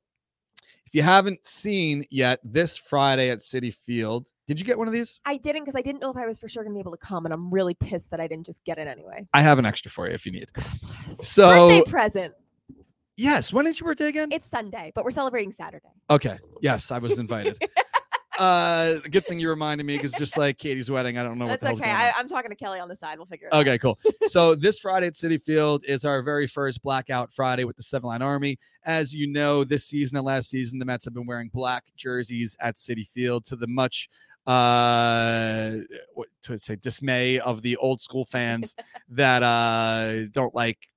if you haven't seen yet, this Friday at Citi Field, did you get one of these? I didn't because I didn't know if I was for sure gonna be able to come, and I'm really pissed that I didn't just get it anyway. I have an extra for you if you need. So birthday present. yes, when is your birthday again? It's Sunday, but we're celebrating Saturday. Okay. Yes, I was invited. uh good thing you reminded me because just like Katie's wedding, I don't know That's what okay. going on. I, I'm talking to Kelly on the side. We'll figure it out. Okay, cool. So this Friday at Citi Field is our very first blackout Friday with the Seven Line Army. As you know, this season and last season, the Mets have been wearing black jerseys at Citi Field to the much uh what to say dismay of the old school fans that uh don't like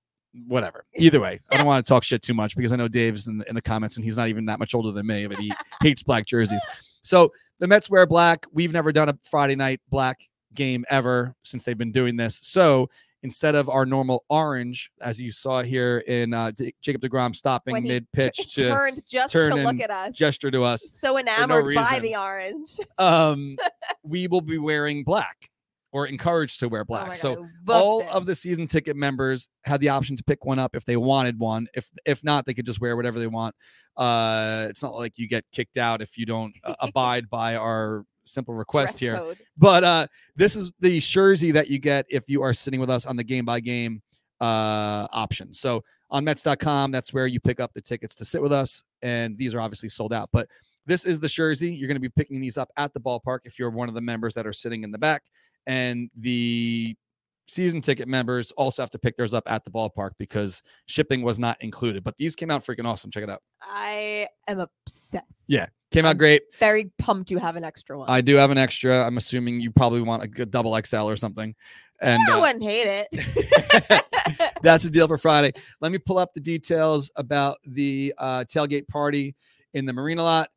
whatever. Either way i don't want to talk shit too much because i know dave's in the, in the comments and he's not even that much older than me but he hates black jerseys. So the mets wear black. We've never done a friday night black game ever since they've been doing this. So instead of our normal orange as you saw here in uh, D- jacob deGrom stopping mid pitch t- to turned just turn to look at us. gesture to us so enamored by the orange. um we will be wearing black or encouraged to wear Oh black my so all this. of the season ticket members had the option to pick one up if they wanted one if if not they could just wear whatever they want uh it's not like you get kicked out if you don't uh, abide by our simple request Dress here. code. But uh, this is the jersey that you get if you are sitting with us on the game by game uh, option. So on Mets.com, that's where you pick up the tickets to sit with us. And these are obviously sold out. But this is the jersey. You're going to be picking these up at the ballpark if you're one of the members that are sitting in the back. And the season ticket members also have to pick theirs up at the ballpark because shipping was not included. But these came out freaking awesome. Check it out. I am obsessed. Yeah. Came out I'm great. Very pumped you have an extra one. I do have an extra. I'm assuming you probably want a good double XL or something. And I uh, wouldn't hate it. that's the deal for Friday. Let me pull up the details about the uh, tailgate party in the marina lot.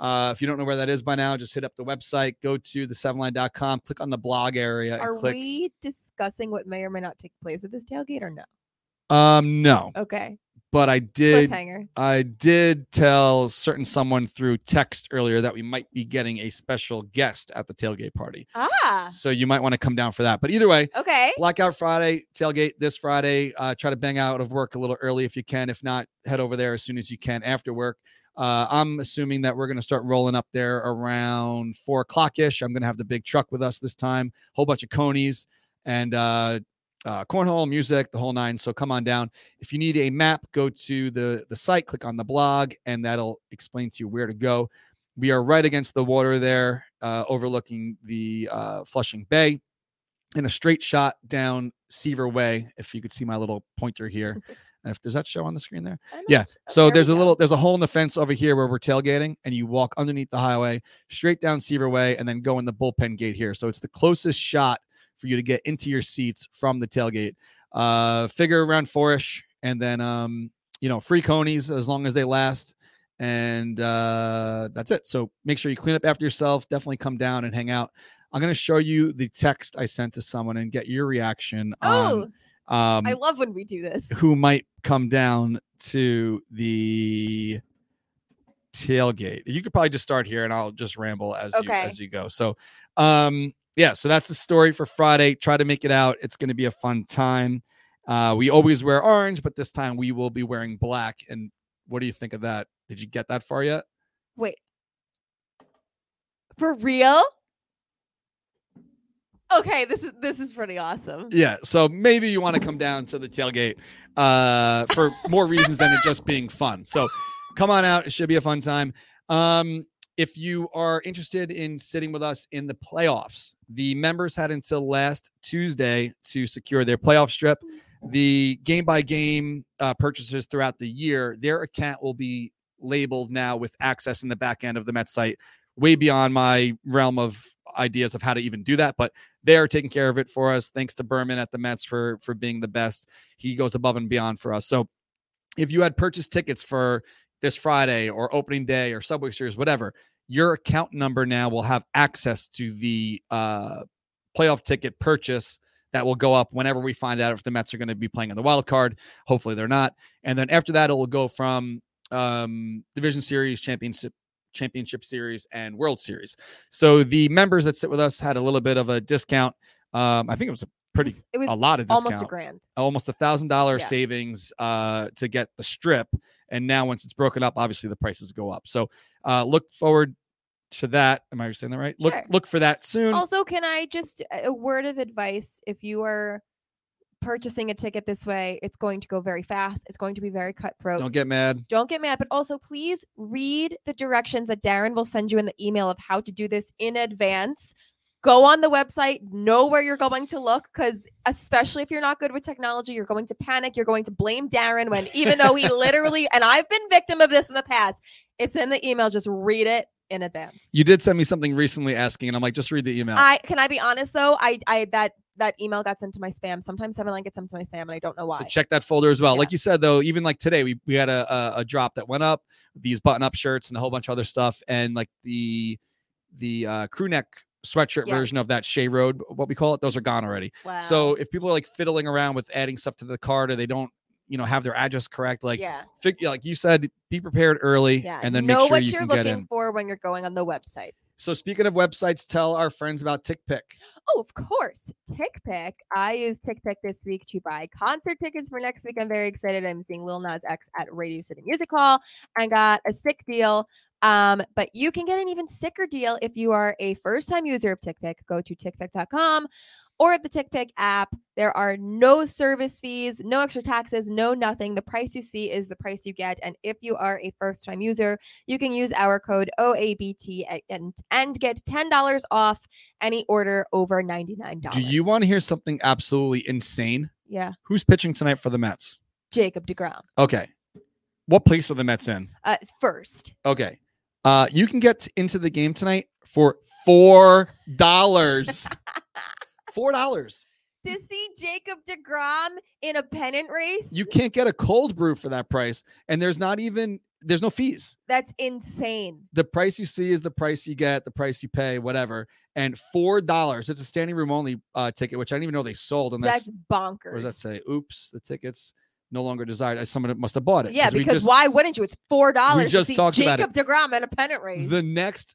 Uh, if you don't know where that is by now, just hit up the website, go to the 7line.com, click on the blog area, and Are click. we discussing what may or may not take place at this tailgate or no? Um, no, Okay. But I did. I did tell certain someone through text earlier that we might be getting a special guest at the tailgate party, Ah. so you might want to come down for that. But either way, Okay. Blackout Friday, tailgate this Friday. Uh, try to bang out of work a little early if you can. If not, head over there as soon as you can after work. Uh, I'm assuming that we're going to start rolling up there around four o'clock ish. I'm going to have the big truck with us this time, whole bunch of conies and uh, uh, cornhole music, the whole nine. So come on down. If you need a map, go to the the site, click on the blog, and that'll explain to you where to go. We are right against the water there, uh, overlooking the uh, Flushing Bay in a straight shot down Seaver Way. If you could see my little pointer here. And if does that show on the screen there? Yeah. So there there's a little there's a hole in the fence over here where we're tailgating, and you walk underneath the highway straight down Seaver Way, and then go in the bullpen gate here. So it's the closest shot for you to get into your seats from the tailgate. Uh, figure around fourish, and then um, you know, free conies as long as they last. And uh, that's it. So make sure you clean up after yourself. Definitely come down and hang out. I'm gonna show you the text I sent to someone and get your reaction Oh, on um, I love when we do this. who might come down to the tailgate. You could probably just start here and I'll just ramble as you as you go. So um yeah, so that's the story for Friday. Try to make it out. It's going to be a fun time. Uh we always wear orange, but this time we will be wearing black and what do you think of that? Did you get that far yet? Wait. For real? Okay, this is this is pretty awesome. Yeah, so maybe you want to come down to the tailgate uh, for more reasons than it just being fun. So come on out; it should be a fun time. Um, if you are interested in sitting with us in the playoffs, the members had until last Tuesday to secure their playoff strip. The game by game purchases throughout the year, their account will be labeled now with access in the back end of the Met site, way beyond my realm of ideas of how to even do that. But they are taking care of it for us. Thanks to Berman at the Mets for for being the best. He goes above and beyond for us. So if you had purchased tickets for this Friday or opening day or Subway Series, whatever, your account number now will have access to the uh, playoff ticket purchase that will go up whenever we find out if the Mets are going to be playing in the wild card. Hopefully they're not. And then after that, it will go from um, division series, championship, championship series, and World Series. So the members that sit with us had a little bit of a discount. Um, I think it was a pretty It was a lot of discount almost a grand. almost a thousand dollar savings uh to get the strip and now once it's broken up obviously the prices go up so uh look forward to that am i saying that right look Sure. look for that soon Also, can I just a word of advice? If you are purchasing a ticket this way, it's going to go very fast. It's going to be very cutthroat. don't get mad Don't get mad, but also please read the directions that Darren will send you in the email of how to do this in advance. Go on the website, know where you're going to look, because especially if you're not good with technology, you're going to panic. You're going to blame Darren when, even though he literally, and I've been victim of this in the past, it's in the email. Just read it in advance. you did send me something recently asking and i'm like just read the email I can I be honest though, I I that that email got sent to my spam. Sometimes Seven Line gets sent to my spam, and I don't know why. So check that folder as well. Yeah. Like you said, though, even like today, we we had a, a a drop that went up, these button up shirts and a whole bunch of other stuff, and like the the uh, crew neck sweatshirt Yes. version of that Shea Road, what we call it, those are gone already. wow. So if people are like fiddling around with adding stuff to the card or they don't, you know, have their address correct, like yeah, fig- like you said, be prepared early yeah. and then know make sure what you get looking in. for when you're going on the website. So speaking of websites, tell our friends about TickPick. Oh, of course. TickPick. I used TickPick this week to buy concert tickets for next week. I'm very excited. I'm seeing Lil Nas X at Radio City Music Hall and got a sick deal Um, but you can get an even sicker deal if you are a first time user of TickPick. Go to tickpick.com or the TickPick app. There are no service fees, no extra taxes, no nothing. The price you see is the price you get. And if you are a first time user, you can use our code OABT and, and get $10 off any order over $99. Do you want to hear something absolutely insane? Yeah. Who's pitching tonight for the Mets? Jacob DeGrom. Okay. What place are the Mets in? Uh, first. Okay. Uh, you can get into the game tonight for four dollars. four dollars. To see Jacob DeGrom in a pennant race? You can't get a cold brew for that price, and there's not even there's no fees. That's insane. The price you see is the price you get, the price you pay, whatever. And four dollars. It's a standing room only uh, ticket, which I didn't even know they sold. Unless That's bonkers. What does that say? Oops, the tickets no longer desired. Someone must have bought it. Yeah, because just- why wouldn't you? It's four dollars. just to see talked about Jacob DeGrom in a pennant race. the next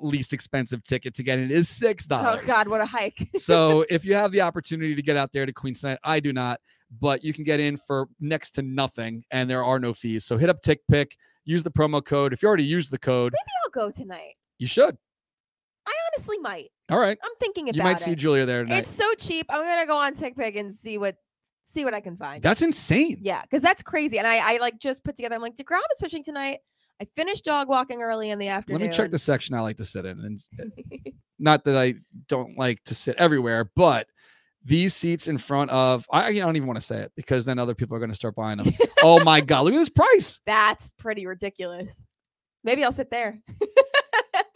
least expensive ticket to get in is six oh, dollars. Oh God, what a hike! so if you have the opportunity to get out there to Queens tonight, I do not, but you can get in for next to nothing, and there are no fees. So hit up TickPick, use the promo code. If you already used the code, Maybe I'll go tonight. you should. I honestly might. All right, I'm thinking about it. you might it. see Julia there tonight. it's so cheap. I'm gonna go on TickPick and see what see what I can find. That's insane. yeah, because that's crazy. And I I like just put together. I'm like Degrom is pitching tonight. I finished dog walking early in the afternoon. Let me check the section I like to sit in, and eh, not that I don't like to sit everywhere, but these seats in front of I, I don't even want to say it because then other people are going to start buying them. oh my god, look at this price! That's pretty ridiculous. Maybe I'll sit there.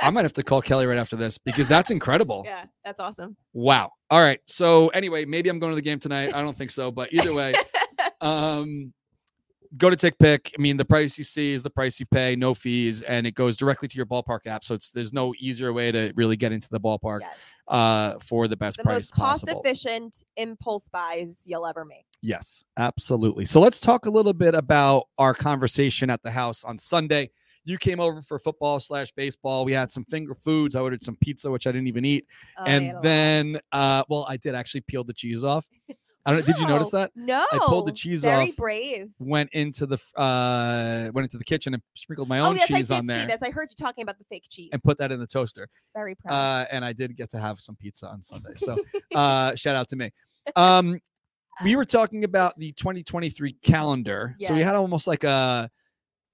I might have to call Kelly right after this because that's incredible. yeah, that's awesome. Wow. All right. So anyway, maybe I'm going to the game tonight. I don't think so, but either way, um, go to TickPick. I mean, the price you see is the price you pay, no fees, and it goes directly to your ballpark app. So it's there's no easier way to really get into the ballpark Yes. uh, for the best The price most cost possible. efficient impulse buys you'll ever make. Yes, absolutely. So let's talk a little bit about our conversation at the house on Sunday. You came over for football slash baseball. We had some finger foods. I ordered some pizza, which I didn't even eat. Oh, I and then, uh, well, I did actually peel the cheese off. I don't. Did you notice that? No. I pulled the cheese Very off. Very brave. Went into the uh, went into the kitchen and sprinkled my Oh own yes, I cheese did on see there this. I heard you talking about the fake cheese. and put that in the toaster. Very proud. Uh, and I did get to have some pizza on Sunday. So uh, shout out to me. Um, we were talking about the 2023 calendar. So we had almost like a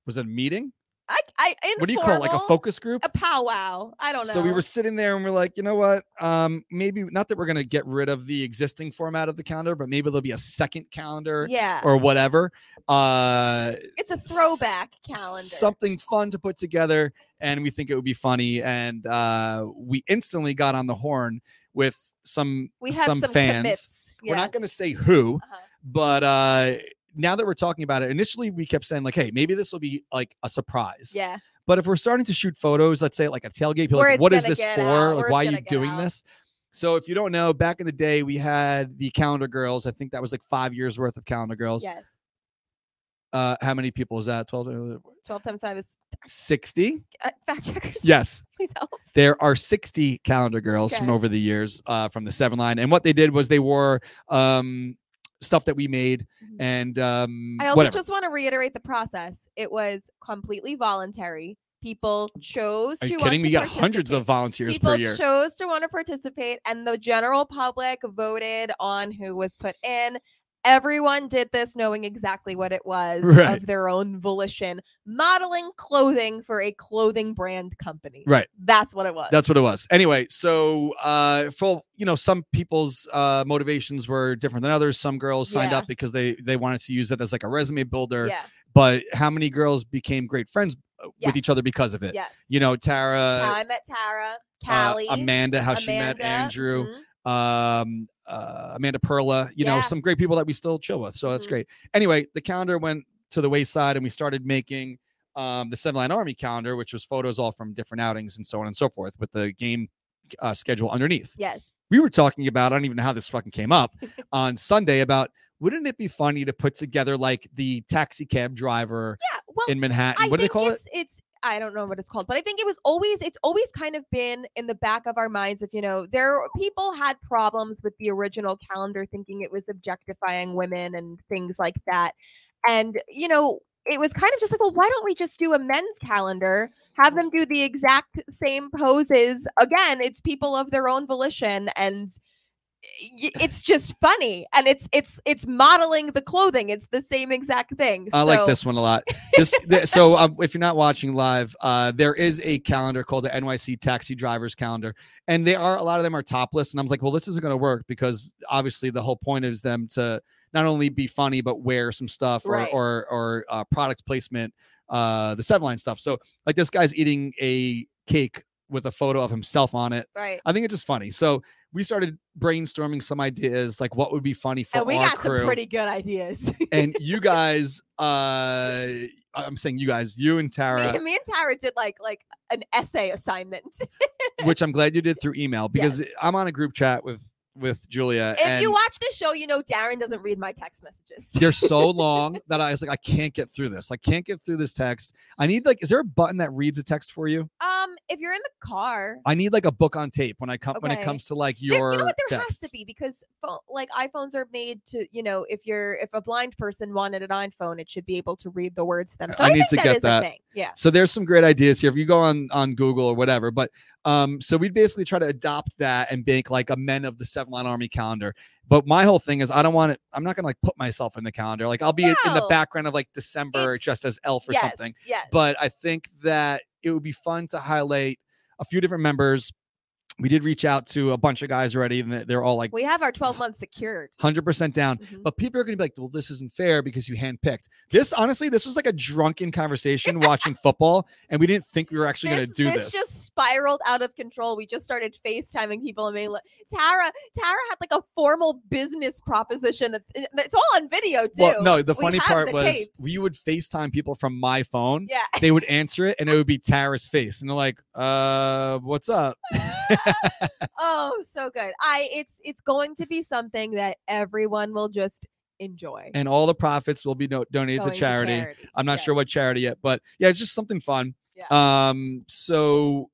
was it a meeting? I, I, What do you call it? Like a focus group? A powwow. I don't know. So we were sitting there and we're like, you know what? Um, maybe not that we're gonna get rid of the existing format of the calendar, but maybe there'll be a second calendar Yeah. or whatever. Uh, it's a throwback calendar. something fun to put together, and we think it would be funny. And uh, we instantly got on the horn with some we have some, some, fans. commits. We're not going to say who, Uh-huh. but uh, now that we're talking about it, initially we kept saying like, "Hey, maybe this will be like a surprise." Yeah. But if we're starting to shoot photos, let's say like a tailgate, people like, what is this for? out, like, why are you doing out. this? So if you don't know, back in the day, we had the calendar girls. I think that was like five years worth of calendar girls. Yes. Uh, how many people is that? 12, 12 times 5 is 60? uh, fact checkers. Yes. Please help. There are 60 calendar girls from over the years uh, from the seven line. And what they did was they wore um, stuff that we made Mhm. and um, I also whatever. just want to reiterate the process. It was completely voluntary. People chose Are to you want kidding? to We got hundreds of volunteers People per year. chose to want to participate, and the general public voted on who was put in. Everyone did this knowing exactly what it was Right. of their own volition, modeling clothing for a clothing brand company. Right. That's what it was. That's what it was. Anyway, so uh for you know, some people's uh motivations were different than others. Some girls signed Yeah. up because they they wanted to use it as like a resume builder. yeah. But how many girls became great friends uh, Yes. with each other because of it? Yes. You know, Tara, How I met Tara, uh, Amanda, how she met Amanda, Andrew, mhm. Um, uh, Amanda Perla, you know, some great people that we still chill with. So that's Mhm. great. Anyway, the calendar went to the wayside and we started making um, the Seven Line Army calendar, which was photos all from different outings and so on and so forth with the game uh, schedule underneath. Yes. We were talking about, I don't even know how this fucking came up on Sunday about wouldn't it be funny to put together like the taxi cab driver Yeah. Well, in Manhattan? I what do they call it? it's, It's I don't know what it's called, but I think it was always it's always kind of been in the back of our minds if you know there people had problems with the original calendar thinking it was objectifying women and things like that. And you know, it was kind of just like, well, why don't we just do a men's calendar? Have them do the exact same poses again. It's people of their own volition, and it's just funny, and it's it's it's modeling the clothing. It's the same exact thing. I like this one a lot. This, th- so um, if you're not watching live, uh, there is a calendar called the NYC Taxi Drivers Calendar, and they are a lot of them are topless. And I'm like, well, this isn't going to work because obviously the whole point is them to not only be funny but wear some stuff or Right. or, or uh, product placement, uh, the seven line stuff. So like this guy's eating a cake with a photo of himself on it. Right. I think it's just funny. So we started brainstorming some ideas like what would be funny for And we got crew some pretty good ideas. and you guys uh i'm saying you guys you and tara me and Tara did like like an essay assignment. which i'm glad you did through email because i'm on a group chat with with julia if and you watch the show, you know Darren doesn't read my text messages. they're so long that i was like i can't get through this i can't get through this text i need like is there a button that reads a text for you Um, if you're in the car, i need like a book on tape when i come when it comes to like there- your you know what there has to be because like iPhones are made to, you know, if you're if a blind person wanted an iPhone, it should be able to read the words to them. So I I, need to that get that. a thing. Yeah. So there's some great ideas here. If you go on on Google or whatever, but um, so we'd basically try to adopt that and make like a Men of the Seven Line Army calendar. But my whole thing is I don't want it. I'm not gonna like put myself in the calendar. Like I'll be in the background of like December It's- just as Elf or yes. something. Yes. But I think that it would be fun to highlight a few different members. We did reach out to a bunch of guys already, and they're all like we have our 12 months secured. 100% down. Mhm. But people are going to be like, well, this isn't fair because you handpicked. This, honestly, this was like a drunken conversation watching football, and we didn't think we were actually going to do this. Spiraled out of control. We just started FaceTiming people and being like, Tara, Tara had like a formal business proposition that it's all on video too. well, no, the funny part the was tapes. we would FaceTime people from my phone. yeah. They would answer it, and it would be Tara's face, and they're like, "Uh, what's up?" oh, so good. I it's it's going to be something that everyone will just enjoy. And all the profits will be do- donated Going to charity. I'm not Yes. sure what charity yet, but yeah, it's just something fun. Yeah. Um, so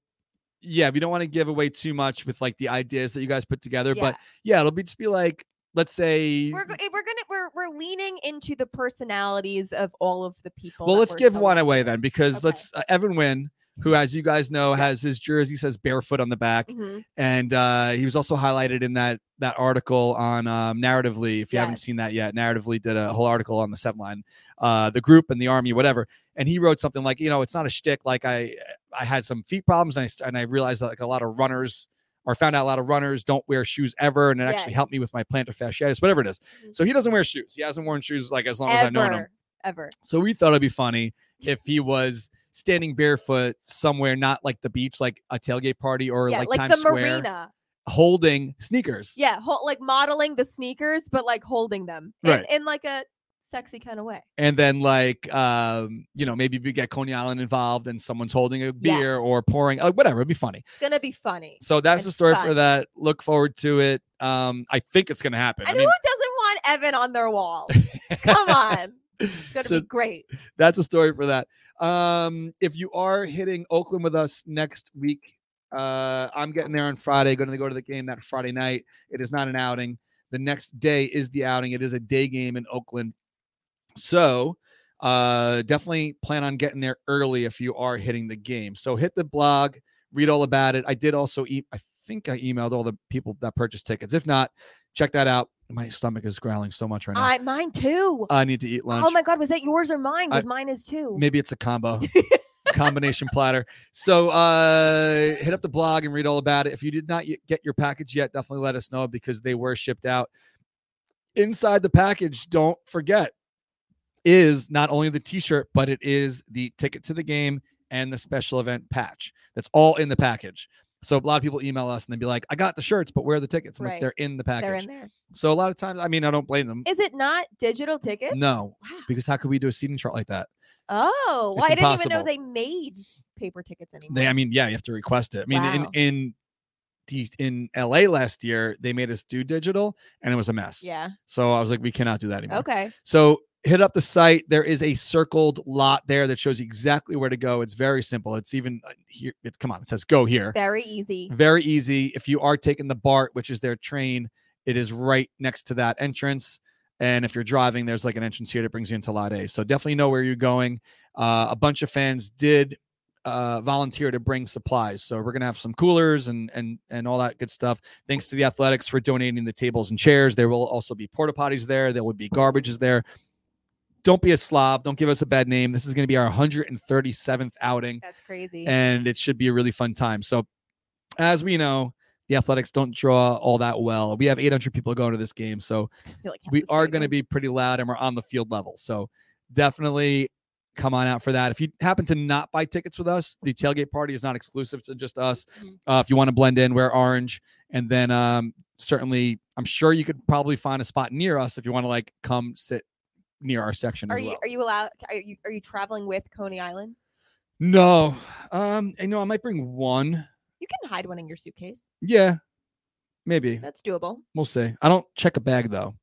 yeah, we don't want to give away too much with like the ideas that you guys put together, but yeah, it'll be just be like, let's say, we're go- eh, we're gonna we're we're leaning into the personalities of all of the people. well, let's give one away then, because Okay. let's uh, Evan Wynn, who, as you guys know, has his jersey says barefoot on the back, Mhm. and uh, he was also highlighted in that that article on um, Narratively. If you haven't seen that yet, Narratively did a whole article on the seven line, uh, the group and the army, whatever. And he wrote something like, you know, it's not a shtick. Like I, I had some feet problems, and I and I realized that like a lot of runners. Or found out a lot of runners don't wear shoes ever, and it actually helped me with my plantar fasciitis, whatever it is. Mhm. So he doesn't wear shoes. He hasn't worn shoes like as long as I've known him. Ever, ever. So we thought it'd be funny if he was standing barefoot somewhere, not like the beach, like a tailgate party or yeah, like, like, Times the Square, marina. holding sneakers. Yeah, hol- like modeling the sneakers, but like holding them in, Right. in like a sexy kind of way. And then like um, you know, maybe we get Coney Island involved and someone's holding a beer Yes. or pouring like whatever, it'd be funny. It's gonna be funny. So that's the story for that. Look forward to it. Um, I think it's gonna happen. And I mean, who doesn't want Evan on their wall? Come on, it's gonna So- be great. that's a story for that. Um, if you are hitting Oakland with us next week, uh, I'm getting there on Friday. Going to go to the game that Friday night. It is not an outing. The next day is the outing. It is a day game in Oakland. So uh, definitely plan on getting there early if you are hitting the game. So hit the blog, read all about it. I did also eat. I think I emailed all the people that purchased tickets. If not, check that out. My stomach is growling so much right now. I mine too. I need to eat lunch. Oh my god, was that yours or mine? Because mine is too. Maybe it's a combo. combination platter. So uh hit up the blog and read all about it. If you did not get your package yet, definitely let us know because they were shipped out. Inside the package, don't forget, is not only the t-shirt, but it is the ticket to the game and the special event patch. That's all in the package. So a lot of people email us and they be like, I got the shirts, but where are the tickets? I'm like, Right. they're in the package They're in there. So a lot of times, I mean, I don't blame them. Is it not digital tickets? No, Wow. because how could we do a seating chart like that? Oh, well, I didn't even know they made paper tickets anymore. They, I mean, yeah, you have to request it. I mean, Wow. in in in LA last year, they made us do digital, and it was a mess. yeah. So I was like, we cannot do that anymore. Okay. So hit up the site. There is a circled lot there that shows you exactly where to go. It's very simple. It's even uh, here. It's come on. It says go here. Very easy. Very easy. If you are taking the BART, which is their train, it is right next to that entrance. And if you're driving, there's like an entrance here that brings you into Lot A. So definitely know where you're going. Uh, a bunch of fans did uh, volunteer to bring supplies. So we're gonna have some coolers and and and all that good stuff. Thanks to the athletics for donating the tables and chairs. There will also be porta potties there. There would be garbages there. Don't be a slob. Don't give us a bad name. This is going to be our 137th outing, That's crazy. and it should be a really fun time. So, as we know, the athletics don't draw all that well. We have 800 people going to this game, so It's gonna be like we are going to be pretty loud and we're on the field level. So definitely come on out for that. If you happen to not buy tickets with us, the tailgate party is not exclusive to just us. Mhm. Uh, if you want to blend in, wear orange, and then um, certainly, I'm sure you could probably find a spot near us if you want to like come sit near our section Are as you well. are you allowed? Are you are you traveling with Coney Island? no, um, I know I might bring one. You can hide one in your suitcase. Yeah, maybe That's doable. we'll see. I don't check a bag though,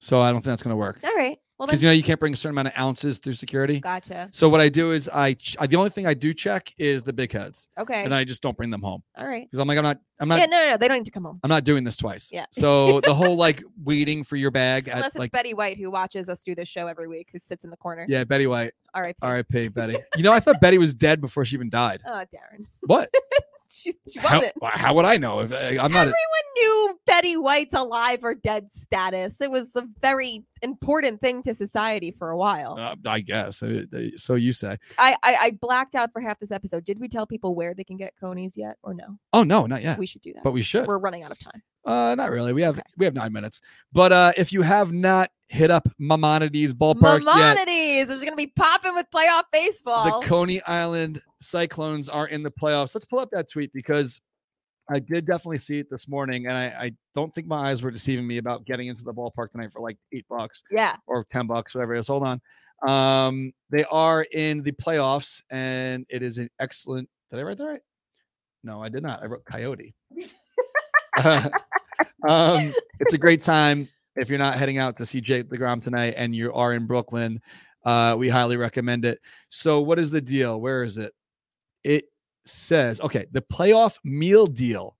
so I don't think that's gonna work. All right. Well Because you know you can't bring a certain amount of ounces through security. gotcha. So what I do is I, ch- I the only thing I do check is the big heads, Okay. and then I just don't bring them home All right. because I'm like I'm not I'm not Yeah. No, no, no. They don't need to come home I'm not doing this twice. Yeah. So the whole like waiting for your bag at unless it's like Betty White who watches us do this show every week, who sits in the corner. yeah Betty White All right. R.I.P. Betty. You know I thought Betty was dead before she even died. Oh, Darren. What? She she How, wasn't. how would I know if uh, I'm not? A, Everyone knew Betty White's alive or dead status. It was a very important thing to society for a while. uh, I guess. So you say? I, I I blacked out for half this episode. Did we tell people where they can get conies yet, or no? Oh no, not yet. We should do that. But we should. We're running out of time. Uh, not really. We have Okay. we have nine minutes. But uh, if you have not hit up Maimonides Ballpark yet, Maimonides, there's gonna be popping with playoff baseball. the Coney Island Cyclones are in the playoffs. Let's pull up that tweet because I did definitely see it this morning, and I, I don't think my eyes were deceiving me about getting into the ballpark tonight for like eight bucks yeah, or ten bucks, whatever it is. Hold on. Um, they are in the playoffs, and it is an excellent. Did I write that right? No, I did not. I wrote Coyote. um, it's a great time if you're not heading out to see Jake DeGrom tonight and you are in Brooklyn. Uh, we highly recommend it. So, what is the deal? Where is it? It says, okay, the playoff meal deal.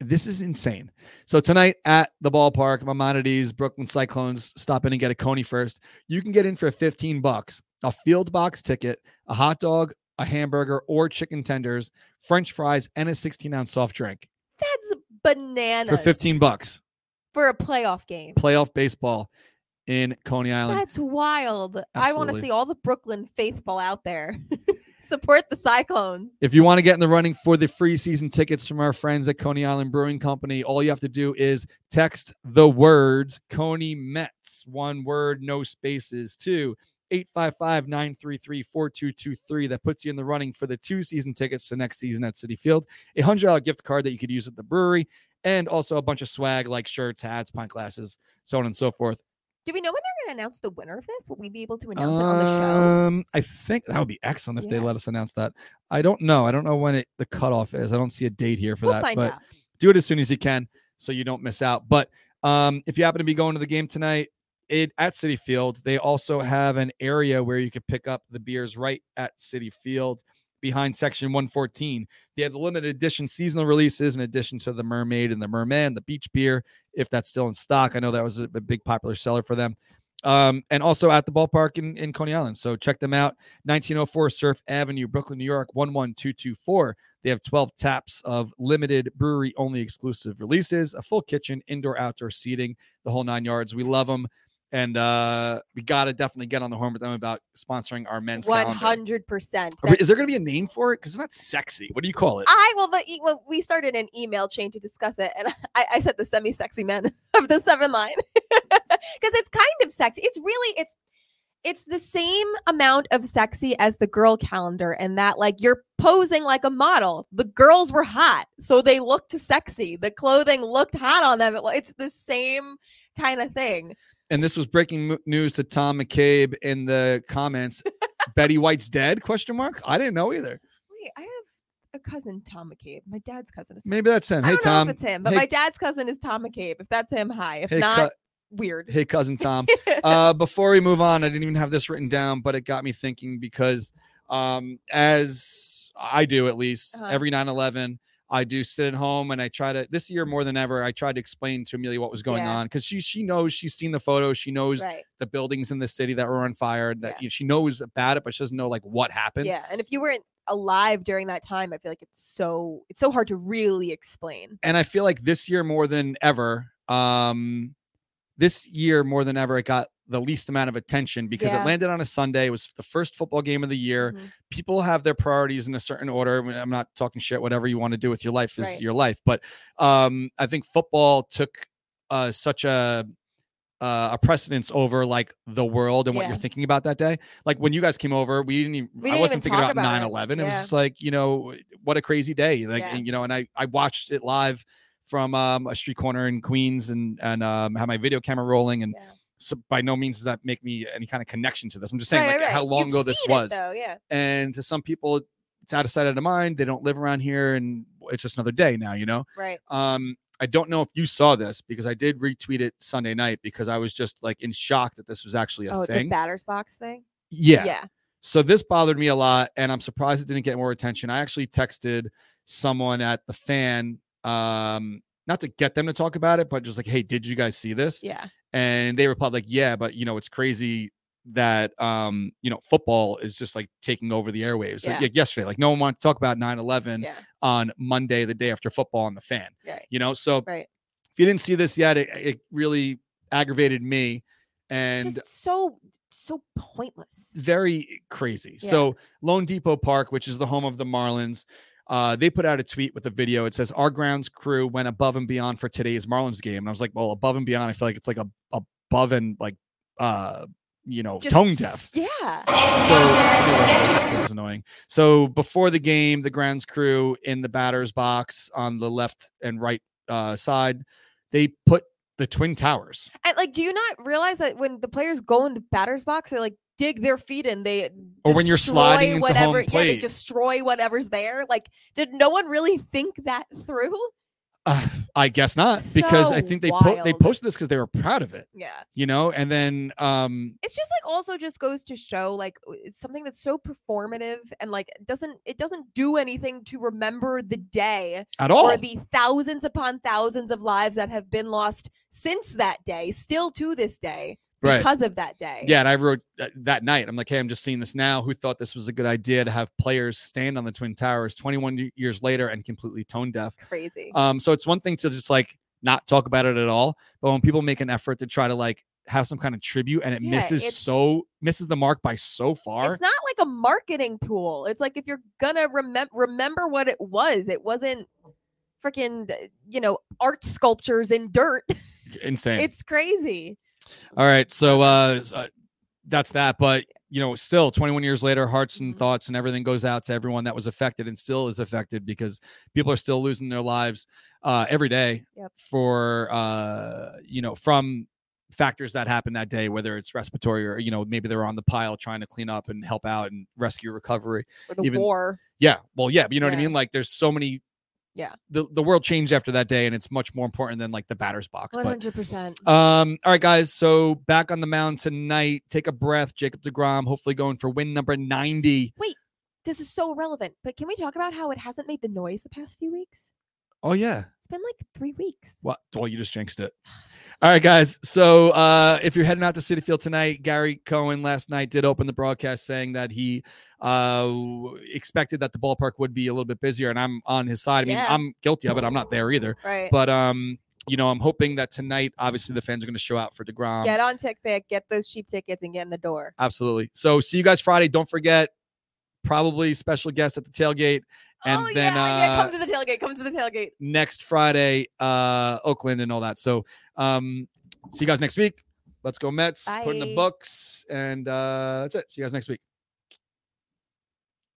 This is insane. So tonight at the ballpark, Maimonides, Brooklyn Cyclones, stop in and get a Coney first. You can get in for 15 bucks, a field box ticket, a hot dog, a hamburger, or chicken tenders, French fries, and a 16 ounce soft drink that's bananas for 15 bucks. for a playoff game. Playoff baseball in Coney Island. That's wild. I want to see all the Brooklyn faithful out there support the Cyclones. If you want to get in the running for the free season tickets from our friends at Coney Island Brewing Company, all you have to do is text the words Coney Mets, one word, no spaces, to 855 933 4223. That puts you in the running for the two season tickets to next season at Citi Field, a $100 gift card that you could use at the brewery, and also a bunch of swag like shirts, hats, pint glasses, so on and so forth. Do we know when they're going to announce the winner of this? Will we be able to announce it on the show? Um, I think that would be excellent if they let us announce that. I don't know. I don't know when it the cutoff is. I don't see a date here for We'll that. but out. do it as soon as you can so you don't miss out. But um, if you happen to be going to the game tonight, it at Citi Field, they also have an area where you could pick up the beers right at Citi Field behind section 114. They have the limited edition seasonal releases in addition to the Mermaid and the Merman, the beach beer, if that's still in stock. I know that was a, big popular seller for them. Um, and also at the ballpark in, in Coney Island. So check them out. 1904 Surf Avenue, Brooklyn, New York, 11224. They have 12 taps of limited brewery only exclusive releases, a full kitchen, indoor, outdoor seating, the whole nine yards. We love them. And uh, we got to definitely get on the horn with them about sponsoring our men's calendar. hundred percent. Are Is there going to be a name for it? Because it's not sexy. What do you call it? I well, the well, we started an email chain to discuss it, and I, I said the semi-sexy men of the seven line because it's kind of sexy. It's really it's it's the same amount of sexy as the girl calendar, and that like you're posing like a model. The girls were hot, so they looked sexy. The clothing looked hot on them. It's the same kind of thing. And this was breaking news to Tom McCabe in the comments. Betty White's dead? Question mark. I didn't know either. Wait, I have a cousin, Tom McCabe. My dad's cousin is. Tom Maybe that's him. I Hey don't know Tom. if it's him, but Hey- my dad's cousin is Tom McCabe. If that's him, hi. If Hey, not, cou- weird. hey cousin Tom. uh, before we move on, I didn't even have this written down, but it got me thinking because, um, as I do at least Uh-huh. every 9 11, I do sit at home and I try to this year more than ever. I tried to explain to Amelia what was going Yeah. on because she she knows she's seen the photos. She knows Right. the buildings in the city that were on fire. That Yeah. you know, she knows about it, but she doesn't know like what happened. Yeah. And if you weren't alive during that time, I feel like it's so it's so hard to really explain. and I feel like this year more than ever, um, this year more than ever, it got the least amount of attention because Yeah. it landed on a Sunday. It was the first football game of the year. Mhm. People have their priorities in a certain order. I mean, I'm not talking shit. Whatever you want to do with your life is Right. your life. But um, I think football took uh, such a uh, a precedence over like the world and what Yeah. you're thinking about that day. Like when you guys came over, we didn't even, We I didn't wasn't even thinking about about 9 it. 11. It was just like, you know, what a crazy day. Like, Yeah. and, you know, and I, I watched it live from um, a street corner in Queens and, and um, had my video camera rolling. And Yeah. So by no means does that make me any kind of connection to this. I'm just saying Right, like right, how long You've ago this was. though, yeah. And to some people, it's out of sight, out of mind. They don't live around here and it's just another day now, you know? Right. Um, I don't know if you saw this because I did retweet it Sunday night because I was just like in shock that this was actually a Oh, the batter's box thing. yeah. Yeah. So this bothered me a lot, and I'm surprised it didn't get more attention. I actually texted someone at the fan, um, not to get them to talk about it, but just like, hey, did you guys see this? Yeah. And they replied like, yeah, but you know, it's crazy that um, you know, football is just like taking over the airwaves. Like, Yeah. yeah, yesterday, like no one wanted to talk about 9-11 Yeah. on Monday, the day after football on the fan. Right. You know, so Right. if you didn't see this yet, it, it really aggravated me and Just so so pointless. very crazy. Yeah. So loanDepot Park, which is the home of the Marlins, uh, they put out a tweet with a video. It says our grounds crew went above and beyond for today's Marlins game. And I was like, well, above and beyond. I feel like it's like a above and like uh you know Just tone deaf. Yeah. So this is annoying. So before the game, the grounds crew in the batter's box on the left and right uh, side, they put the twin towers. And like, do you not realize that when the players go in the batter's box, they like dig their feet in, they Or when you're sliding into home whatever, yeah, they plate. destroy whatever's there. Like, did no one really think that through? Uh, I guess not because I think they po- they posted this because they were proud of it, Yeah. you know. And then um, It's just like also just goes to show like it's something that's so performative and like doesn't it doesn't do anything to remember the day at all, or the thousands upon thousands of lives that have been lost since that day, still to this day, right? because of that day. Yeah, and I wrote uh, that night. I'm like, hey, I'm just seeing this now. Who thought this was a good idea to have players stand on the twin towers 21 years later and completely tone deaf? Crazy. Um, so it's one thing to just like not talk about it at all, but when people make an effort to try to like have some kind of tribute and it Yeah, misses so misses the mark by so far. it's not like a marketing tool. It's like if you're gonna remember remember what it was. It wasn't freaking you know art sculptures in dirt. insane. it's crazy. All right, so uh, uh, that's that. But you know, still 21 years later, hearts and Mhm. thoughts and everything goes out to everyone that was affected and still is affected because people are still losing their lives uh, every day Yep. for uh, you know from factors that happened that day, whether it's respiratory or you know maybe they're on the pile trying to clean up and help out and rescue recovery. Or the Even- war. Yeah, well, yeah, but you know what I mean. Like, there's so many. Yeah. The the world changed after that day, and it's much more important than like the batter's box. Hundred percent. um, all right, guys. So back on the mound tonight. Take a breath. Jacob DeGrom, hopefully going for win number 90. wait This is so relevant, but can we talk about how it hasn't made the noise the past few weeks? Oh yeah. It's been like three weeks. What? Well, you just jinxed it. All right, guys. So uh, if you're heading out to Citi Field tonight, Gary Cohen last night did open the broadcast saying that he uh, expected that the ballpark would be a little bit busier, and I'm on his side. I mean, Yeah. I'm guilty of it. I'm not there either. Right. But um, you know, I'm hoping that tonight, obviously, the fans are going to show out for Degrom. get on TickPick, get those cheap tickets, and get in the door. Absolutely. So see you guys Friday. Don't forget, probably special guest at the tailgate. And oh then yeah, yeah, uh, come to the tailgate. Come to the tailgate. next Friday, uh, Oakland and all that. So um, see you guys next week. Let's go Mets. Put in the books. And uh, that's it. See you guys next week.